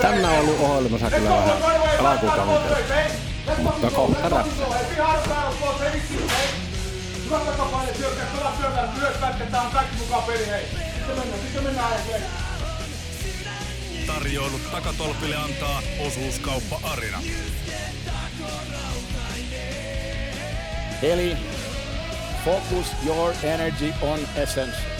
Tänne on ollut ohjelmassa kyllä vähän alkukautta. Mutta kohta räppää. Tarjoilut takatolpille antaa osuuskauppa Arina. Eli focus your energy on essence.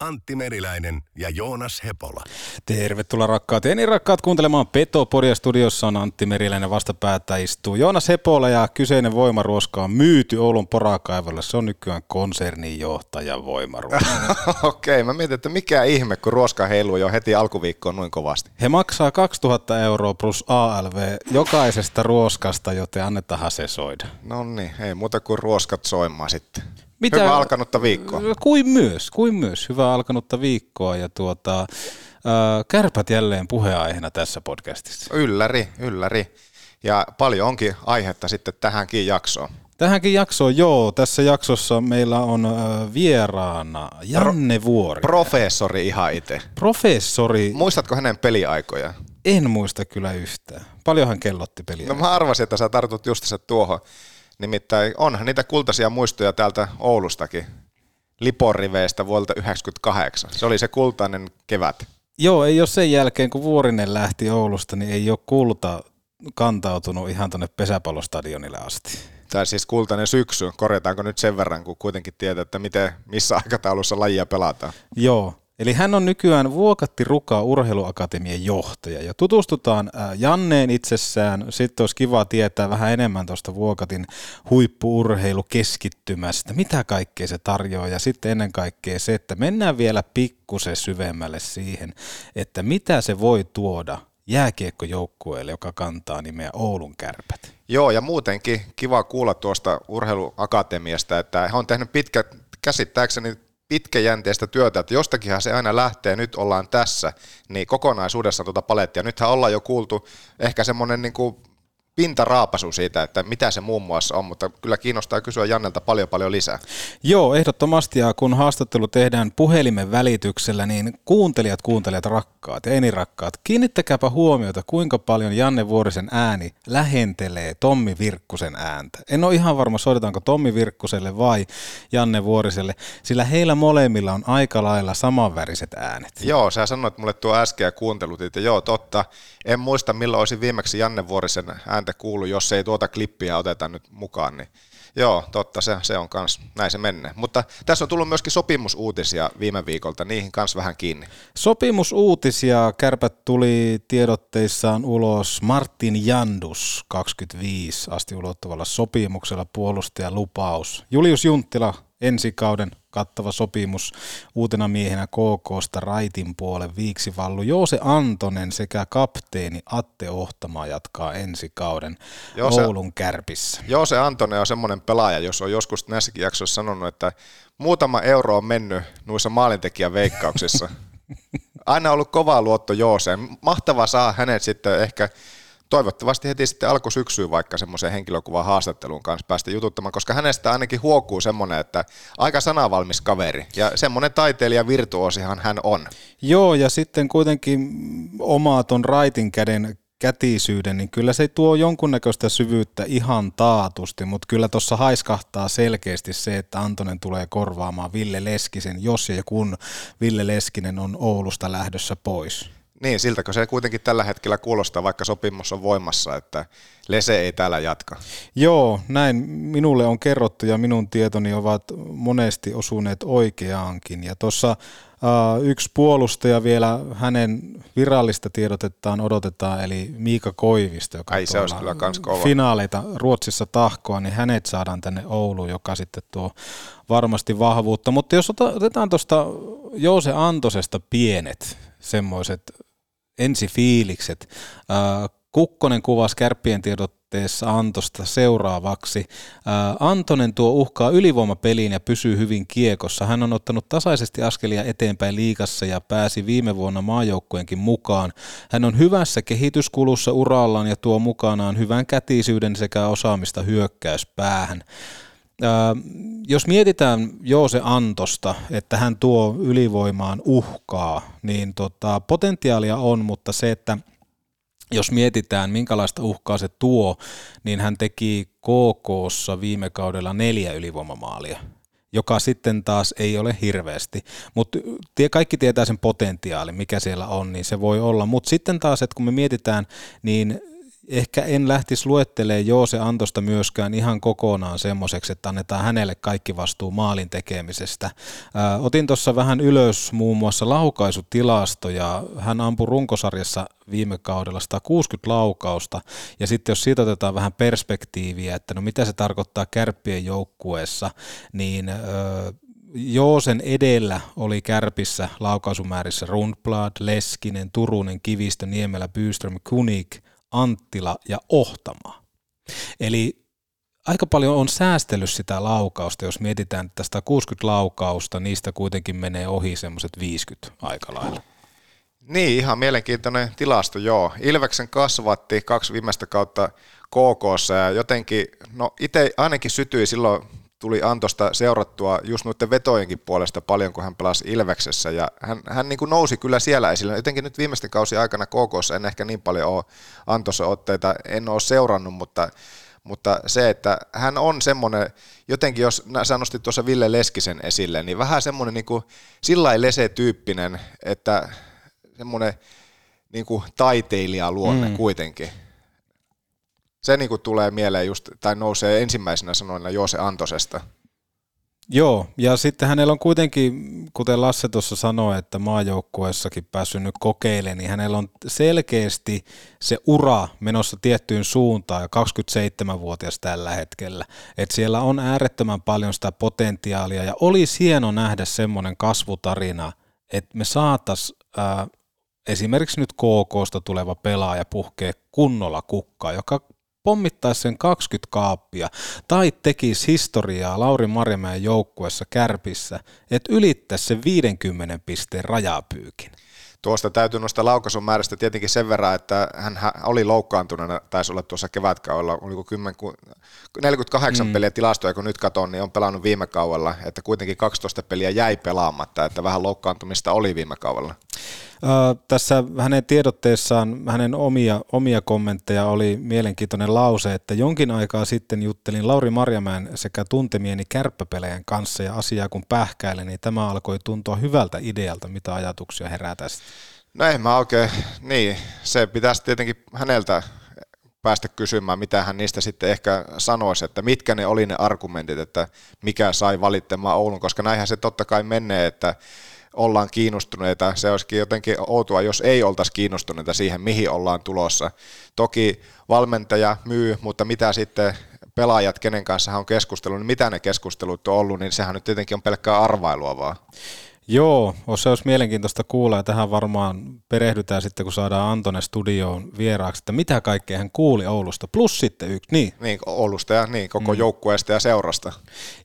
Antti Meriläinen ja Joonas Hepola. Tervetuloa rakkaat ja niin rakkaat kuuntelemaan Petopodia. Studiossa on Antti Meriläinen vastapäätä istuu Joonas Hepola ja kyseinen voimaruoska on myyty Oulun porakaivolle. Se on nykyään konsernin johtaja voimaruoska. Okei, mä mietin, että mikä ihme, kun ruoska heiluu jo heti alkuviikkoon noin kovasti. He maksaa 2000 euroa plus ALV jokaisesta ruoskasta, joten annetaan se soida. No niin, ei muuta kuin ruoskat soimaan sitten. Mitä? Hyvä alkanutta viikkoa. Kuin myös, kuin myös. Hyvää alkanutta viikkoa ja tuota, äh, kärpät jälleen puheaiheena tässä podcastissa. Ylläri, ylläri. Ja paljon onkin aihetta sitten tähänkin jaksoon. Tähänkin jaksoon, joo. Tässä jaksossa meillä on vieraana Janne Vuori. Professori ihan itse. Professori. Muistatko hänen peliaikoja? En muista kyllä yhtään. Paljonhan kellotti peliä. No mä arvasin, että sä tartut just tuohon. Nimittäin onhan niitä kultaisia muistoja täältä Oulustakin. Liporiveistä vuodelta 1998. Se oli se kultainen kevät. Joo, ei ole sen jälkeen, kun Vuorinen lähti Oulusta, niin ei ole kulta kantautunut ihan tuonne pesäpallostadionille asti. Tai siis kultainen syksy, korjataanko nyt sen verran, kun kuitenkin tietää, että miten, missä aikataulussa lajia pelataan. Joo, Eli hän on nykyään Vuokatti Ruka Urheiluakatemian johtaja ja tutustutaan Janneen itsessään. Sitten olisi kiva tietää vähän enemmän tuosta Vuokatin huippuurheilukeskittymästä, mitä kaikkea se tarjoaa ja sitten ennen kaikkea se, että mennään vielä pikkusen syvemmälle siihen, että mitä se voi tuoda jääkiekkojoukkueelle, joka kantaa nimeä Oulun kärpät. Joo, ja muutenkin kiva kuulla tuosta urheiluakatemiasta, että he on tehnyt pitkä, käsittääkseni pitkäjänteistä työtä, että jostakinhan se aina lähtee, nyt ollaan tässä, niin kokonaisuudessaan tuota palettia. Nythän ollaan jo kuultu ehkä semmoinen niin kuin pintaraapasu siitä, että mitä se muun muassa on, mutta kyllä kiinnostaa kysyä Jannelta paljon paljon lisää. Joo, ehdottomasti ja kun haastattelu tehdään puhelimen välityksellä, niin kuuntelijat, kuuntelijat rakkaat ja enirakkaat, kiinnittäkääpä huomiota, kuinka paljon Janne Vuorisen ääni lähentelee Tommi Virkkusen ääntä. En ole ihan varma, soitetaanko Tommi Virkkuselle vai Janne Vuoriselle, sillä heillä molemmilla on aika lailla samanväriset äänet. Joo, sä sanoit mulle tuo äsken ja kuuntelut, että joo, totta. En muista, milloin olisin viimeksi Janne Vuorisen ääntä kuulu, jos ei tuota klippiä oteta nyt mukaan, niin Joo, totta, se, se on kans, näin se menee. Mutta tässä on tullut myöskin sopimusuutisia viime viikolta, niihin kans vähän kiinni. Sopimusuutisia, kärpät tuli tiedotteissaan ulos Martin Jandus 25 asti ulottuvalla sopimuksella puolustaja lupaus. Julius Junttila ensi kauden kattava sopimus uutena miehenä KKsta Raitin puolen Viiksivallu. Joose Antonen sekä kapteeni Atte Ohtama jatkaa ensi kauden Joose, Oulun kärpissä. Joose Antonen on semmoinen pelaaja, jos on joskus näissäkin jaksoissa sanonut, että muutama euro on mennyt noissa maalintekijän veikkauksissa. Aina ollut kova luotto Jooseen. Mahtava saa hänet sitten ehkä toivottavasti heti sitten alkusyksyyn vaikka semmoisen henkilökuvan haastattelun kanssa päästä jututtamaan, koska hänestä ainakin huokuu semmoinen, että aika sanavalmis kaveri ja semmoinen taiteilija virtuosihan hän on. Joo ja sitten kuitenkin omaa ton raitin käden kätisyyden, niin kyllä se tuo jonkunnäköistä syvyyttä ihan taatusti, mutta kyllä tuossa haiskahtaa selkeästi se, että Antonen tulee korvaamaan Ville Leskisen, jos ja kun Ville Leskinen on Oulusta lähdössä pois. Niin, siltäkö se kuitenkin tällä hetkellä kuulostaa, vaikka sopimus on voimassa, että Lese ei täällä jatka. Joo, näin minulle on kerrottu ja minun tietoni ovat monesti osuneet oikeaankin. Ja tuossa Uh, yksi puolustaja vielä, hänen virallista tiedotettaan odotetaan, eli Miika Koivisto, joka Ai, se olisi kyllä kans kova. finaaleita Ruotsissa tahkoa, niin hänet saadaan tänne Ouluun, joka sitten tuo varmasti vahvuutta. Mutta jos otetaan tuosta Joose Antosesta pienet semmoiset ensifiilikset. Kukkonen kuvasi kärppien tiedotteessa Antosta seuraavaksi. Antonen tuo uhkaa ylivoimapeliin ja pysyy hyvin kiekossa. Hän on ottanut tasaisesti askelia eteenpäin liikassa ja pääsi viime vuonna maajoukkueenkin mukaan. Hän on hyvässä kehityskulussa urallaan ja tuo mukanaan hyvän kätisyyden sekä osaamista hyökkäyspäähän. Jos mietitään Joose Antosta, että hän tuo ylivoimaan uhkaa, niin tota, potentiaalia on, mutta se, että – jos mietitään, minkälaista uhkaa se tuo, niin hän teki KKssa viime kaudella neljä ylivoimamaalia, joka sitten taas ei ole hirveästi. Mutta kaikki tietää sen potentiaalin, mikä siellä on, niin se voi olla. Mutta sitten taas, että kun me mietitään, niin ehkä en lähtisi luettelemaan Joose Antosta myöskään ihan kokonaan semmoiseksi, että annetaan hänelle kaikki vastuu maalin tekemisestä. Ää, otin tuossa vähän ylös muun muassa laukaisutilastoja. Hän ampui runkosarjassa viime kaudella 160 laukausta, ja sitten jos siitä otetaan vähän perspektiiviä, että no mitä se tarkoittaa kärppien joukkueessa, niin öö, Joosen edellä oli kärpissä laukaisumäärissä Rundblad, Leskinen, Turunen, Kivistö, Niemelä, Byström, Kunik, Anttila ja Ohtama. Eli aika paljon on säästellyt sitä laukausta, jos mietitään tästä 60 laukausta, niistä kuitenkin menee ohi semmoiset 50 aika lailla. Niin, ihan mielenkiintoinen tilasto, joo. Ilveksen kasvatti kaksi viimeistä kautta KKssa ja jotenkin, no itse ainakin sytyi silloin tuli Antosta seurattua just noiden vetojenkin puolesta paljon, kun hän pelasi Ilveksessä, ja hän, hän niin kuin nousi kyllä siellä esille. Jotenkin nyt viimeisten kausi aikana KKssa en ehkä niin paljon ole Antossa otteita, en ole seurannut, mutta, mutta se, että hän on semmoinen, jotenkin jos sä nostit tuossa Ville Leskisen esille, niin vähän semmoinen niin kuin sillä lese-tyyppinen, että semmoinen niin kuin taiteilijaluonne mm. kuitenkin se niin kuin tulee mieleen just, tai nousee ensimmäisenä sanoina Joose Antosesta. Joo, ja sitten hänellä on kuitenkin, kuten Lasse tuossa sanoi, että maajoukkueessakin päässyt nyt kokeilemaan, niin hänellä on selkeästi se ura menossa tiettyyn suuntaan, ja 27-vuotias tällä hetkellä. Että siellä on äärettömän paljon sitä potentiaalia, ja oli hieno nähdä semmoinen kasvutarina, että me saatas äh, esimerkiksi nyt KKsta tuleva pelaaja puhkee kunnolla kukkaa, joka pommittaisi sen 20 kaappia tai tekisi historiaa Lauri Marjamäen joukkuessa kärpissä, että ylittäisi sen 50 pisteen rajapyykin. Tuosta täytyy nostaa laukaisun määrästä tietenkin sen verran, että hän oli loukkaantuneena, taisi olla tuossa kevätkaudella, oliko 10, 48 mm. peliä tilastoja, kun nyt katson, niin on pelannut viime kaudella, että kuitenkin 12 peliä jäi pelaamatta, että vähän loukkaantumista oli viime kaudella tässä hänen tiedotteessaan hänen omia, omia kommentteja oli mielenkiintoinen lause, että jonkin aikaa sitten juttelin Lauri Marjamäen sekä tuntemieni kärppäpelejän kanssa ja asiaa kun pähkäilen, niin tämä alkoi tuntua hyvältä idealta. Mitä ajatuksia herää tästä? No mä oikein, niin, se pitäisi tietenkin häneltä päästä kysymään, mitä hän niistä sitten ehkä sanoisi, että mitkä ne oli ne argumentit, että mikä sai valittamaan Oulun, koska näinhän se totta kai menee, että ollaan kiinnostuneita. Se olisikin jotenkin outoa, jos ei oltaisi kiinnostuneita siihen, mihin ollaan tulossa. Toki valmentaja myy, mutta mitä sitten pelaajat, kenen kanssa hän on keskustellut, niin mitä ne keskustelut on ollut, niin sehän nyt tietenkin on pelkkää arvailua vaan. Joo, se olisi mielenkiintoista kuulla ja tähän varmaan perehdytään sitten, kun saadaan Antone studioon vieraaksi, että mitä kaikkea hän kuuli Oulusta, plus sitten yksi, niin. Niin, Oulusta ja niin, koko mm. joukkueesta ja seurasta.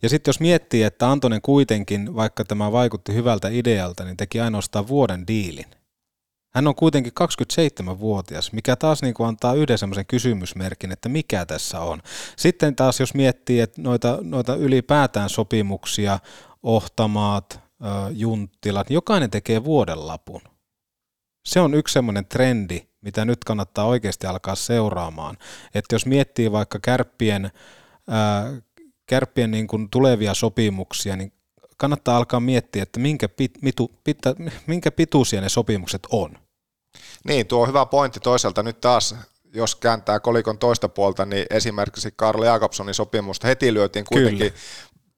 Ja sitten jos miettii, että Antonen kuitenkin, vaikka tämä vaikutti hyvältä idealta, niin teki ainoastaan vuoden diilin. Hän on kuitenkin 27-vuotias, mikä taas niin kuin antaa yhden semmoisen kysymysmerkin, että mikä tässä on. Sitten taas jos miettii, että noita, noita ylipäätään sopimuksia, ohtamaat, junttilat, jokainen tekee vuoden lapun. Se on yksi semmoinen trendi, mitä nyt kannattaa oikeasti alkaa seuraamaan. Että jos miettii vaikka kärppien, ää, kärppien niin kuin tulevia sopimuksia, niin kannattaa alkaa miettiä, että minkä, pit, mitu, pitä, minkä pituisia ne sopimukset on. Niin, tuo on hyvä pointti toisaalta nyt taas jos kääntää kolikon toista puolta, niin esimerkiksi Karl Jakobsonin sopimusta heti lyötiin kuitenkin Kyllä.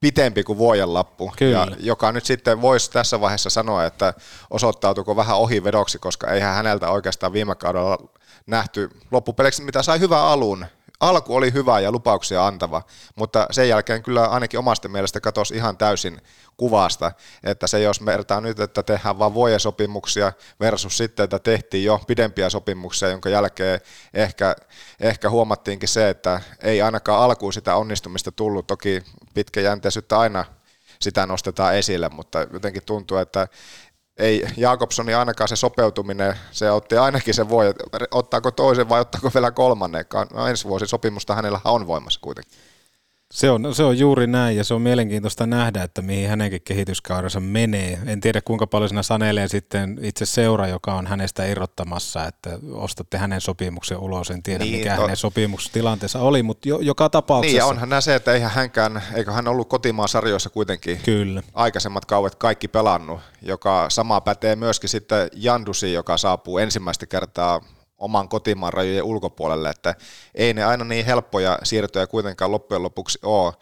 Pitempi kuin vuoden lappu, ja joka nyt sitten voisi tässä vaiheessa sanoa, että osoittautuiko vähän ohivedoksi, koska eihän häneltä oikeastaan viime kaudella nähty loppupeleksi, mitä sai hyvän alun, alku oli hyvä ja lupauksia antava, mutta sen jälkeen kyllä ainakin omasta mielestä katosi ihan täysin kuvasta, että se jos vertaa nyt, että tehdään vain vuojasopimuksia versus sitten, että tehtiin jo pidempiä sopimuksia, jonka jälkeen ehkä, ehkä huomattiinkin se, että ei ainakaan alkuun sitä onnistumista tullut, toki pitkäjänteisyyttä aina sitä nostetaan esille, mutta jotenkin tuntuu, että ei Jakobsoni ainakaan se sopeutuminen, se otti ainakin se voi, ottaako toisen vai ottaako vielä kolmannenkaan. No, ensi vuosi sopimusta hänellä on voimassa kuitenkin. Se on, se on juuri näin ja se on mielenkiintoista nähdä, että mihin hänenkin kehityskaudensa menee. En tiedä kuinka paljon siinä sanelee sitten itse seura, joka on hänestä irrottamassa, että ostatte hänen sopimuksen ulos. En tiedä niin, mikä to... hänen sopimustilanteessa oli, mutta jo, joka tapauksessa. Niin ja onhan nämä se, että eihän hänkään, eikö hän ollut kotimaan sarjoissa kuitenkin Kyllä. aikaisemmat kauet kaikki pelannut, joka sama pätee myöskin sitten Jandusi, joka saapuu ensimmäistä kertaa oman kotimaan rajojen ulkopuolelle, että ei ne aina niin helppoja siirtoja kuitenkaan loppujen lopuksi ole.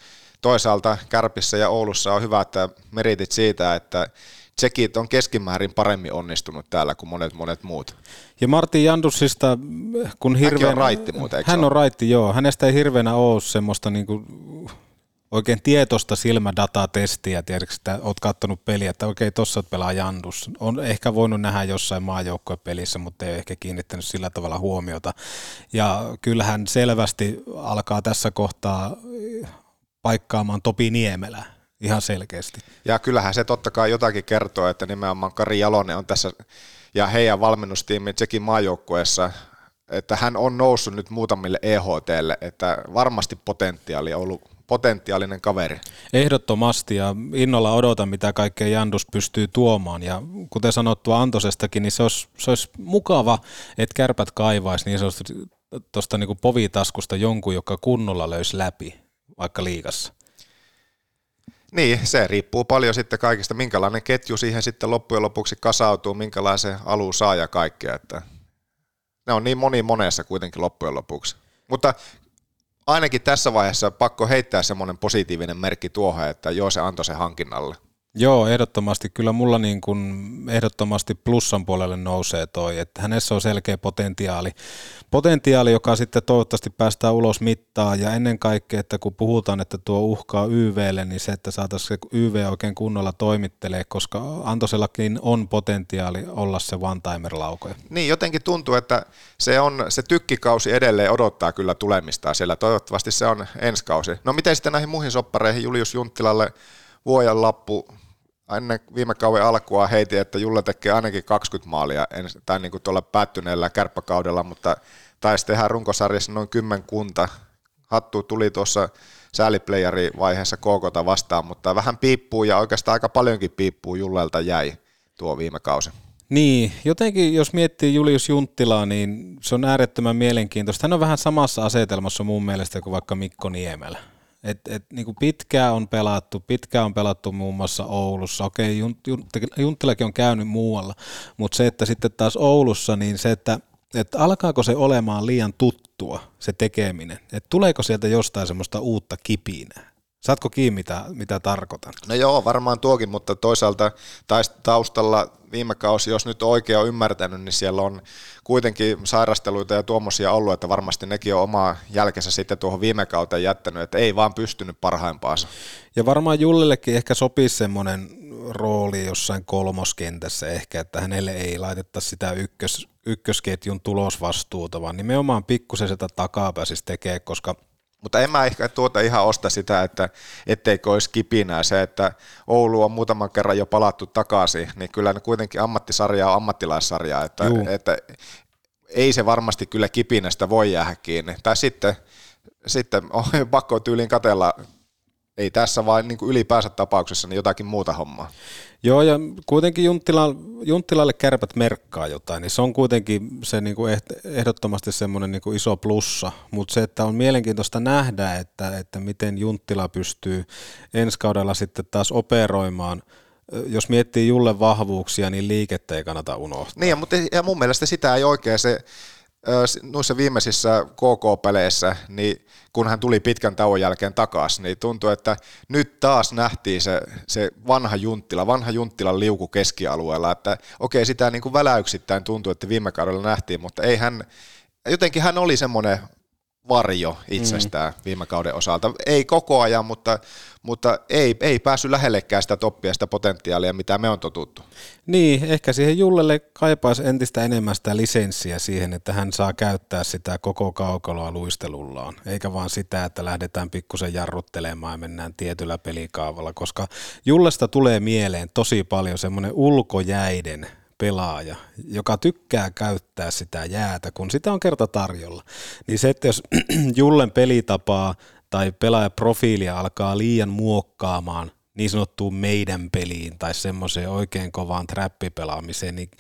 Toisaalta Kärpissä ja Oulussa on hyvä, että meritit siitä, että tsekit on keskimäärin paremmin onnistunut täällä kuin monet monet muut. Ja Martin Jandussista, kun hirveän... on raitti muuten, Hän on raitti, joo. Hänestä ei hirveänä ole semmoista niin kuin oikein tietoista silmädatatestiä, tiedätkö, että oot katsonut peliä, että okei, tossa pelaa Jandus. On ehkä voinut nähdä jossain pelissä, mutta ei ole ehkä kiinnittänyt sillä tavalla huomiota. Ja kyllähän selvästi alkaa tässä kohtaa paikkaamaan Topi Niemelä ihan selkeästi. Ja kyllähän se totta kai jotakin kertoo, että nimenomaan Kari Jalonen on tässä ja heidän valmennustiimin Tsekin maajoukkueessa että hän on noussut nyt muutamille EHTlle, että varmasti potentiaali on ollut potentiaalinen kaveri. Ehdottomasti ja innolla odotan, mitä kaikkea Jandus pystyy tuomaan. Ja kuten sanottua Antosestakin, niin se olisi, se olisi mukava, että kärpät kaivaisi niin tuosta niin povitaskusta jonkun, joka kunnolla löysi läpi, vaikka liigassa. Niin, se riippuu paljon sitten kaikista, minkälainen ketju siihen sitten loppujen lopuksi kasautuu, minkälaisen alu saa ja kaikkea. Että ne on niin moni monessa kuitenkin loppujen lopuksi. Mutta ainakin tässä vaiheessa pakko heittää semmoinen positiivinen merkki tuohon, että joo se antoi se hankinnalle. Joo, ehdottomasti. Kyllä mulla niin kuin ehdottomasti plussan puolelle nousee toi, että hänessä on selkeä potentiaali. Potentiaali, joka sitten toivottavasti päästään ulos mittaan ja ennen kaikkea, että kun puhutaan, että tuo uhkaa YVlle, niin se, että saataisiin se YV oikein kunnolla toimittelee, koska Antosellakin on potentiaali olla se one-timer-laukoja. Niin, jotenkin tuntuu, että se, on, se tykkikausi edelleen odottaa kyllä tulemistaan siellä. Toivottavasti se on ensi kausi. No miten sitten näihin muihin soppareihin Julius Junttilalle vuoden lappu ennen viime kauden alkua heitin, että Julle tekee ainakin 20 maalia, tai niin kuin tuolla päättyneellä kärppäkaudella, mutta taisi tehdä runkosarjassa noin kymmenkunta. Hattu tuli tuossa sääliplayeri vaiheessa KKta vastaan, mutta vähän piippuu ja oikeastaan aika paljonkin piippuu Jullelta jäi tuo viime kausi. Niin, jotenkin jos miettii Julius Junttilaa, niin se on äärettömän mielenkiintoista. Hän on vähän samassa asetelmassa mun mielestä kuin vaikka Mikko Niemelä. Et, et, niin kuin pitkään on pelattu, pitkään on pelattu muun muassa Oulussa. Okei, Junttilakin on käynyt muualla, mutta se, että sitten taas Oulussa, niin se, että, että alkaako se olemaan liian tuttua, se tekeminen. Että tuleeko sieltä jostain semmoista uutta kipinää? Saatko kiinni, mitä, mitä tarkoitan? No joo, varmaan tuokin, mutta toisaalta taustalla viime kausi, jos nyt oikein on ymmärtänyt, niin siellä on kuitenkin sairasteluita ja tuommoisia ollut, että varmasti nekin on omaa jälkensä sitten tuohon viime kauteen jättänyt, että ei vaan pystynyt parhaimpaansa. Ja varmaan Jullillekin ehkä sopii semmoinen rooli jossain kolmoskentässä ehkä, että hänelle ei laiteta sitä ykkös, ykkösketjun tulosvastuuta, vaan nimenomaan pikkusen sitä takapääsisi tekee, koska – mutta en mä ehkä tuota ihan osta sitä, että etteikö olisi kipinää. Se, että Oulu on muutaman kerran jo palattu takaisin, niin kyllä ne kuitenkin ammattisarja on ammattilaissarja, että, että ei se varmasti kyllä kipinästä voi jäädä kiinni. Tai sitten, sitten on pakko tyyliin katella ei tässä vaan niin kuin ylipäänsä tapauksessa niin jotakin muuta hommaa. Joo, ja kuitenkin Junttila, Junttilalle kärpät merkkaa jotain, niin se on kuitenkin se niin kuin ehdottomasti semmoinen niin kuin iso plussa, mutta se, että on mielenkiintoista nähdä, että, että miten Junttila pystyy ensi kaudella sitten taas operoimaan jos miettii Julle vahvuuksia, niin liikettä ei kannata unohtaa. Niin, mutta ja mun mielestä sitä ei oikein se, noissa viimeisissä KK-peleissä, niin kun hän tuli pitkän tauon jälkeen takaisin, niin tuntui, että nyt taas nähtiin se, se vanha Junttila, vanha Junttilan liuku keskialueella, että okei, sitä niin kuin väläyksittäin tuntui, että viime kaudella nähtiin, mutta ei hän, jotenkin hän oli semmoinen varjo itsestään mm. viime kauden osalta. Ei koko ajan, mutta, mutta ei, ei päässyt lähellekään sitä toppia, sitä potentiaalia, mitä me on totuttu. Niin, ehkä siihen Jullelle kaipaisi entistä enemmän sitä lisenssiä siihen, että hän saa käyttää sitä koko kaukaloa luistelullaan, eikä vaan sitä, että lähdetään pikkusen jarruttelemaan ja mennään tietyllä pelikaavalla, koska Jullesta tulee mieleen tosi paljon semmoinen ulkojäiden pelaaja, joka tykkää käyttää sitä jäätä, kun sitä on kerta tarjolla, niin se, että jos Jullen pelitapaa tai pelaajaprofiilia alkaa liian muokkaamaan niin sanottuun meidän peliin tai semmoiseen oikein kovaan trappipelaamiseen, niin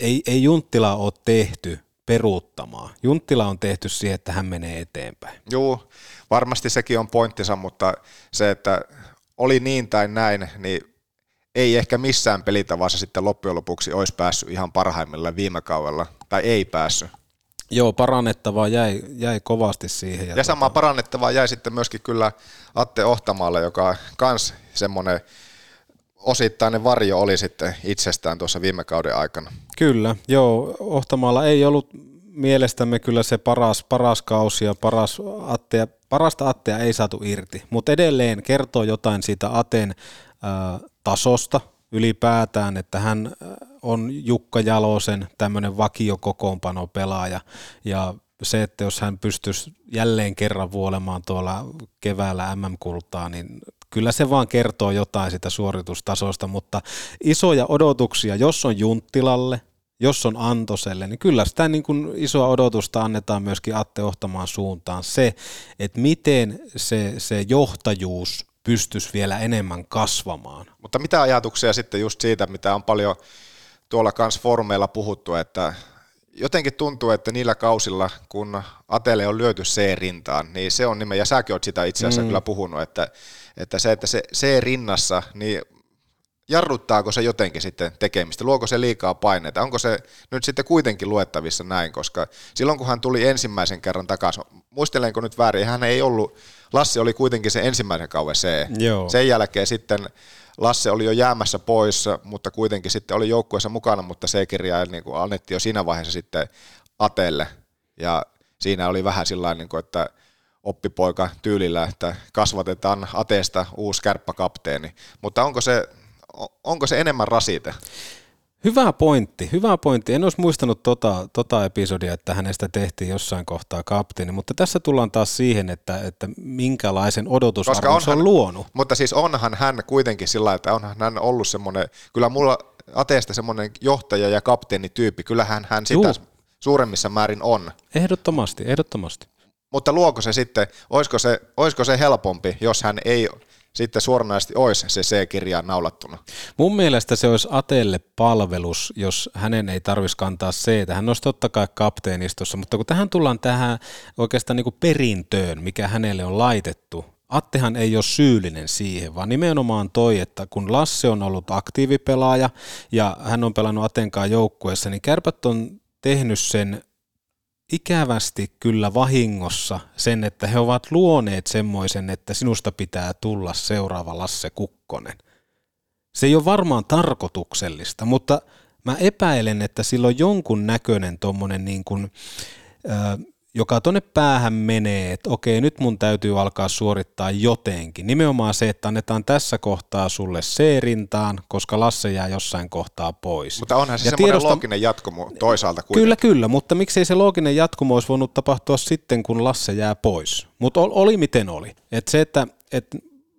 ei, ei Junttila ole tehty peruuttamaan. Junttila on tehty siihen, että hän menee eteenpäin. Joo, varmasti sekin on pointtinsa, mutta se, että oli niin tai näin, niin ei ehkä missään pelitavassa sitten loppujen lopuksi olisi päässyt ihan parhaimmilla viime kaudella, tai ei päässyt. Joo, parannettavaa jäi, jäi kovasti siihen. Ja, ja samaa tota... parannettavaa jäi sitten myöskin kyllä Atte Ohtamaalle, joka kans semmoinen osittainen varjo oli sitten itsestään tuossa viime kauden aikana. Kyllä, joo, Ohtamaalla ei ollut mielestämme kyllä se paras, paras kausi ja paras Attea, parasta Attea ei saatu irti, mutta edelleen kertoo jotain siitä Aten tasosta ylipäätään, että hän on Jukka Jalosen tämmöinen vakiokokoonpano pelaaja ja se, että jos hän pystyisi jälleen kerran vuolemaan tuolla keväällä MM-kultaa, niin kyllä se vaan kertoo jotain sitä suoritustasosta, mutta isoja odotuksia, jos on Junttilalle, jos on Antoselle, niin kyllä sitä niin kuin isoa odotusta annetaan myöskin Atte Ohtamaan suuntaan. Se, että miten se, se johtajuus pystyisi vielä enemmän kasvamaan. Mutta mitä ajatuksia sitten just siitä, mitä on paljon tuolla kans formeilla puhuttu, että jotenkin tuntuu, että niillä kausilla, kun Atele on lyöty C-rintaan, niin se on nimen, ja säkin oot sitä itse asiassa mm. kyllä puhunut, että, että se, että se C-rinnassa, niin jarruttaako se jotenkin sitten tekemistä, luoko se liikaa paineita, onko se nyt sitten kuitenkin luettavissa näin, koska silloin kun hän tuli ensimmäisen kerran takaisin, muistelenko nyt väärin, hän ei ollut, Lassi oli kuitenkin se ensimmäisen kauan C, Joo. sen jälkeen sitten Lasse oli jo jäämässä pois, mutta kuitenkin sitten oli joukkueessa mukana, mutta C-kirjaa niin kuin annettiin jo siinä vaiheessa sitten Atelle, ja siinä oli vähän sillä niin kuin, että oppipoika tyylillä, että kasvatetaan Ateesta uusi kärppäkapteeni, mutta onko se onko se enemmän rasite? Hyvä pointti, hyvä pointti. En olisi muistanut tota, tota episodia, että hänestä tehtiin jossain kohtaa kapteeni, mutta tässä tullaan taas siihen, että, että minkälaisen odotusarvon se on luonut. Mutta siis onhan hän kuitenkin sillä että onhan hän ollut semmoinen, kyllä mulla Ateesta semmoinen johtaja ja kapteenityyppi, kyllähän hän sitä Juu. suuremmissa määrin on. Ehdottomasti, ehdottomasti. Mutta luoko se sitten, olisiko se, olisiko se helpompi, jos hän ei sitten suoranaisesti olisi se C-kirja naulattuna. Mun mielestä se olisi Atelle palvelus, jos hänen ei tarvitsisi kantaa C. Hän olisi totta kai kapteenistossa, mutta kun tähän tullaan tähän oikeastaan niin kuin perintöön, mikä hänelle on laitettu, Attehan ei ole syyllinen siihen, vaan nimenomaan toi, että kun Lasse on ollut aktiivipelaaja ja hän on pelannut Atenkaan joukkueessa, niin kärpät on tehnyt sen ikävästi kyllä vahingossa sen, että he ovat luoneet semmoisen, että sinusta pitää tulla seuraava Lasse Kukkonen. Se ei ole varmaan tarkoituksellista, mutta mä epäilen, että sillä on jonkun näköinen tuommoinen niin kuin, joka tuonne päähän menee, että okei, nyt mun täytyy alkaa suorittaa jotenkin. Nimenomaan se, että annetaan tässä kohtaa sulle C-rintaan, koska Lasse jää jossain kohtaa pois. Mutta onhan se ja semmoinen tiedosta... looginen jatkumo toisaalta kuitenkin. Kyllä, kyllä, mutta miksei se looginen jatkumo olisi voinut tapahtua sitten, kun Lasse jää pois. Mutta oli miten oli. Et se, että et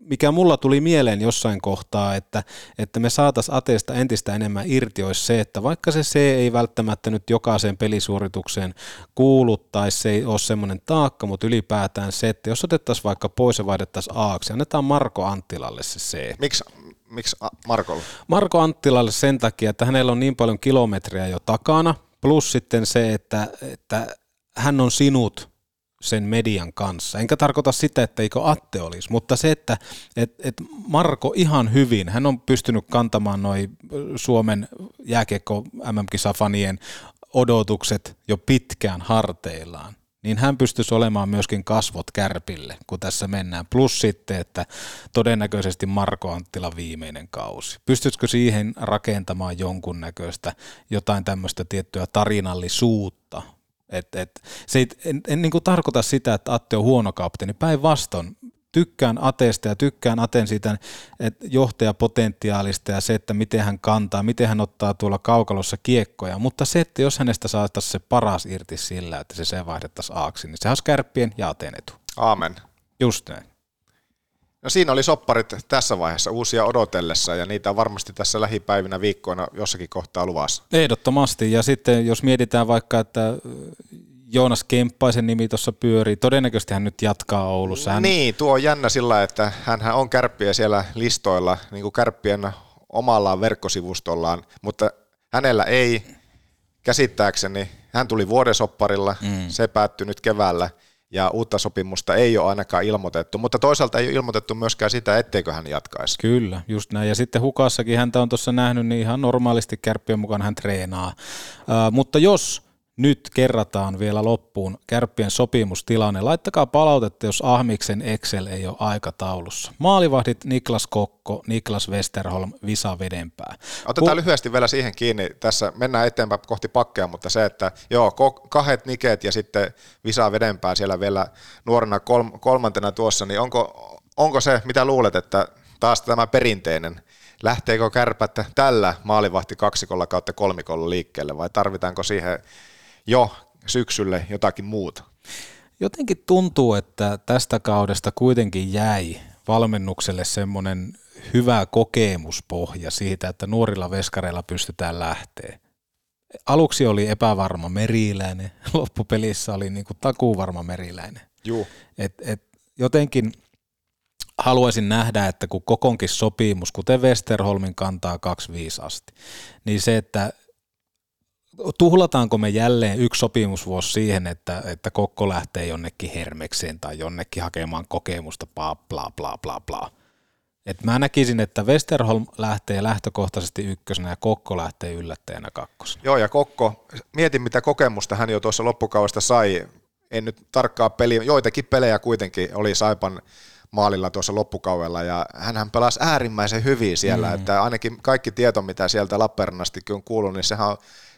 mikä mulla tuli mieleen jossain kohtaa, että, että me saataisiin ateesta entistä enemmän irti, olisi se, että vaikka se C ei välttämättä nyt jokaiseen pelisuoritukseen kuulu tai se ei ole semmoinen taakka, mutta ylipäätään se, että jos otettaisiin vaikka pois ja vaihdettaisiin Aaksi, annetaan Marko Anttilalle se C. Miksi Miksi Markolle? Marko Anttilalle sen takia, että hänellä on niin paljon kilometriä jo takana, plus sitten se, että, että hän on sinut sen median kanssa. Enkä tarkoita sitä, että eikö Atte olisi, mutta se, että et, et Marko ihan hyvin, hän on pystynyt kantamaan noin Suomen jääkiekko MM-kisafanien odotukset jo pitkään harteillaan niin hän pystyisi olemaan myöskin kasvot kärpille, kun tässä mennään. Plus sitten, että todennäköisesti Marko Anttila viimeinen kausi. Pystyisikö siihen rakentamaan jonkunnäköistä jotain tämmöistä tiettyä tarinallisuutta? Et, et, se ei, en, en niin kuin tarkoita sitä, että Atte on huono kapteeni. Päinvastoin, tykkään Ateesta ja tykkään Aten siitä että johtajapotentiaalista ja se, että miten hän kantaa, miten hän ottaa tuolla kaukalossa kiekkoja, mutta se, että jos hänestä saataisiin se paras irti sillä, että se se vaihdettaisiin aaksi, niin se olisi kärppien ja Aten etu. Aamen. Just näin. No siinä oli sopparit tässä vaiheessa uusia odotellessa ja niitä on varmasti tässä lähipäivinä viikkoina jossakin kohtaa luvassa. Ehdottomasti ja sitten jos mietitään vaikka, että Joonas Kemppaisen nimi tuossa pyörii. Todennäköisesti hän nyt jatkaa Oulussa. Hän... Niin, tuo on jännä sillä, että hän on kärppiä siellä listoilla, niin kuin kärppien omalla verkkosivustollaan, mutta hänellä ei käsittääkseni, hän tuli vuodesopparilla, mm. se päättyi nyt keväällä, ja uutta sopimusta ei ole ainakaan ilmoitettu, mutta toisaalta ei ole ilmoitettu myöskään sitä, etteikö hän jatkaisi. Kyllä, just näin. Ja sitten Hukassakin häntä on tuossa nähnyt, niin ihan normaalisti kärppien mukaan hän treenaa. Uh, mutta jos nyt kerrataan vielä loppuun kärppien sopimustilanne. Laittakaa palautetta, jos Ahmiksen Excel ei ole aikataulussa. Maalivahdit Niklas Kokko, Niklas Westerholm, Visa Vedenpää. Otetaan Ku- lyhyesti vielä siihen kiinni. Tässä mennään eteenpäin kohti pakkeja, mutta se, että joo, kahdet niket ja sitten Visa Vedenpää siellä vielä nuorena kolmantena tuossa, niin onko, onko se, mitä luulet, että taas tämä perinteinen lähteekö kärpät tällä maalivahti kaksikolla kautta kolmikolla liikkeelle vai tarvitaanko siihen jo syksylle jotakin muuta. Jotenkin tuntuu, että tästä kaudesta kuitenkin jäi valmennukselle semmoinen hyvä kokemuspohja siitä, että nuorilla veskareilla pystytään lähteä. Aluksi oli epävarma meriläinen, loppupelissä oli niin kuin takuuvarma meriläinen. Juu. Et, et jotenkin haluaisin nähdä, että kun kokonkin sopimus, kuten Westerholmin kantaa 25 asti, niin se, että tuhlataanko me jälleen yksi sopimusvuosi siihen, että, että Kokko lähtee jonnekin Hermekseen tai jonnekin hakemaan kokemusta, bla bla bla bla bla. Et mä näkisin, että Westerholm lähtee lähtökohtaisesti ykkösenä ja Kokko lähtee yllättäjänä kakkosena. Joo, ja Kokko, mietin mitä kokemusta hän jo tuossa loppukaudesta sai. En nyt tarkkaa peliä, joitakin pelejä kuitenkin oli Saipan maalilla tuossa loppukaudella ja hän pelasi äärimmäisen hyvin siellä, mm. että ainakin kaikki tieto, mitä sieltä Lappeenrannastikin on kuullut, niin sehän on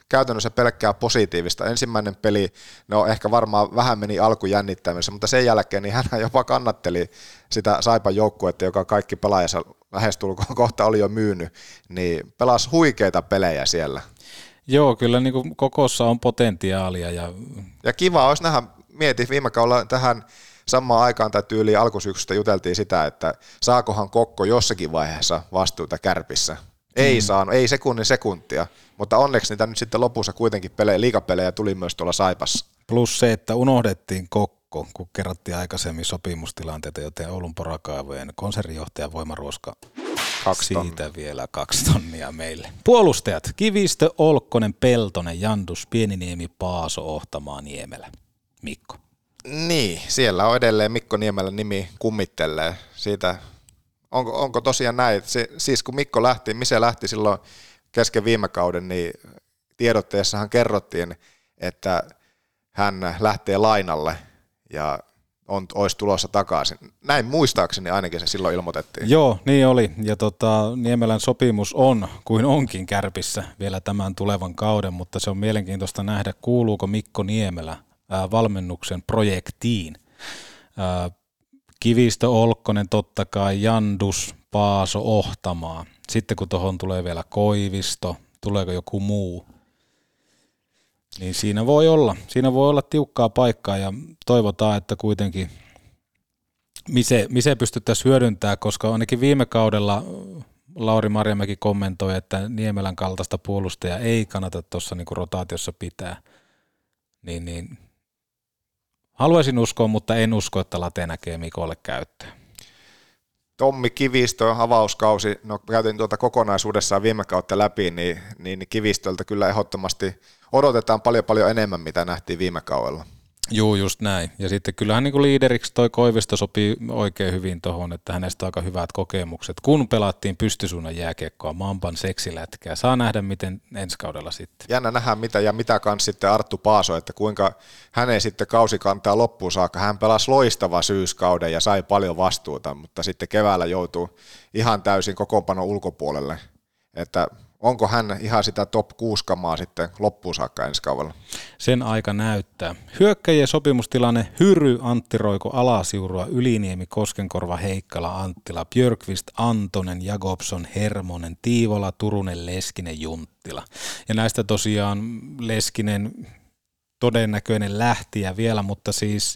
käytännössä pelkkää positiivista. Ensimmäinen peli, no ehkä varmaan vähän meni alku jännittämisessä, mutta sen jälkeen niin hän jopa kannatteli sitä Saipan joukkuetta, joka kaikki pelaajansa lähestulkoon kohta oli jo myynyt, niin pelasi huikeita pelejä siellä. Joo, kyllä niin kuin kokossa on potentiaalia. Ja, ja kiva olisi nähdä, mieti viime kaudella tähän samaan aikaan tai tyyliin alkusyksystä juteltiin sitä, että saakohan Kokko jossakin vaiheessa vastuuta kärpissä. Ei mm. saanut, ei sekunnin sekuntia, mutta onneksi niitä nyt sitten lopussa kuitenkin pelejä, liikapelejä tuli myös tuolla Saipassa. Plus se, että unohdettiin Kokko, kun kerrottiin aikaisemmin sopimustilanteita, joten Oulun porakaivojen konsernijohtaja Voimaruoska kaksi siitä tonnia. vielä kaksi tonnia meille. Puolustajat, Kivistö, Olkkonen, Peltonen, Jandus, Pieniniemi, Paaso, Ohtamaa, Niemelä. Mikko. Niin, siellä on edelleen Mikko Niemelä nimi kummittelee. Siitä onko, onko tosiaan näin, se, siis kun Mikko lähti, missä lähti silloin kesken viime kauden, niin tiedotteessahan kerrottiin, että hän lähtee lainalle ja on, olisi tulossa takaisin. Näin muistaakseni ainakin se silloin ilmoitettiin. Joo, niin oli. Ja tota, Niemelän sopimus on kuin onkin kärpissä vielä tämän tulevan kauden, mutta se on mielenkiintoista nähdä, kuuluuko Mikko Niemelä ää, valmennuksen projektiin. Ää, Kivistö, Olkkonen totta kai, Jandus, Paaso, Ohtamaa. Sitten kun tuohon tulee vielä Koivisto, tuleeko joku muu, niin siinä voi olla, siinä voi olla tiukkaa paikkaa ja toivotaan, että kuitenkin Mise, Mise pystyttäisiin hyödyntämään, koska ainakin viime kaudella Lauri Marjamäki kommentoi, että Niemelän kaltaista puolustajaa ei kannata tuossa niin rotaatiossa pitää. Niin, niin Haluaisin uskoa, mutta en usko, että Late näkee Mikolle käyttöä. Tommi Kivistö, avauskausi, no käytin tuota kokonaisuudessaan viime kautta läpi, niin, niin Kivistöltä kyllä ehdottomasti odotetaan paljon paljon enemmän, mitä nähtiin viime kaudella. Juu, just näin. Ja sitten kyllähän niin kuin liideriksi toi Koivisto sopii oikein hyvin tuohon, että hänestä on aika hyvät kokemukset. Kun pelattiin pystysuunnan jääkiekkoa, Mampan seksilätkää. Saa nähdä, miten ensi kaudella sitten. Jännä nähdä mitä ja mitä kans sitten Arttu Paaso, että kuinka hänen sitten kausi kantaa loppuun saakka. Hän pelasi loistava syyskauden ja sai paljon vastuuta, mutta sitten keväällä joutuu ihan täysin kokoonpanon ulkopuolelle. Että onko hän ihan sitä top 6 kamaa sitten loppuun saakka ensi kaudella? Sen aika näyttää. Hyökkäjien sopimustilanne Hyry, Antti Roiko, Alasiurua, Yliniemi, Koskenkorva, Heikkala, Anttila, Björkvist, Antonen, Jakobson, Hermonen, Tiivola, Turunen, Leskinen, Junttila. Ja näistä tosiaan Leskinen todennäköinen lähtiä vielä, mutta siis...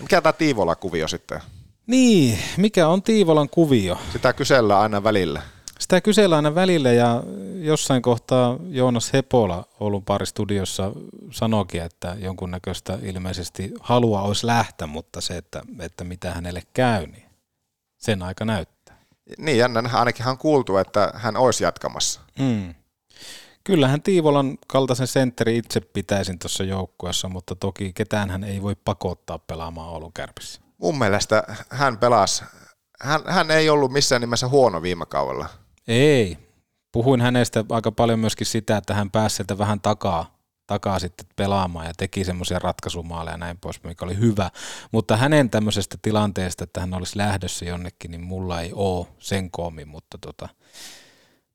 Mikä tämä Tiivola-kuvio sitten? Niin, mikä on Tiivolan kuvio? Sitä kysellään aina välillä. Sitä kysellään aina välillä ja jossain kohtaa Joonas Hepola Oulun studiossa sanoikin, että jonkunnäköistä ilmeisesti halua olisi lähteä, mutta se, että, että mitä hänelle käy, niin sen aika näyttää. Niin, jännä, ainakin hän kuultu, että hän olisi jatkamassa. Hmm. Kyllähän Tiivolan kaltaisen sentteri itse pitäisin tuossa joukkueessa, mutta toki ketään hän ei voi pakottaa pelaamaan Oulun kärpissä. Mun mielestä hän pelasi, hän, hän ei ollut missään nimessä huono viime kaudella. Ei. Puhuin hänestä aika paljon myöskin sitä, että hän pääsi sieltä vähän takaa, takaa sitten pelaamaan ja teki semmoisia ratkaisumaaleja ja näin pois, mikä oli hyvä. Mutta hänen tämmöisestä tilanteesta, että hän olisi lähdössä jonnekin, niin mulla ei ole sen koomin, mutta tota,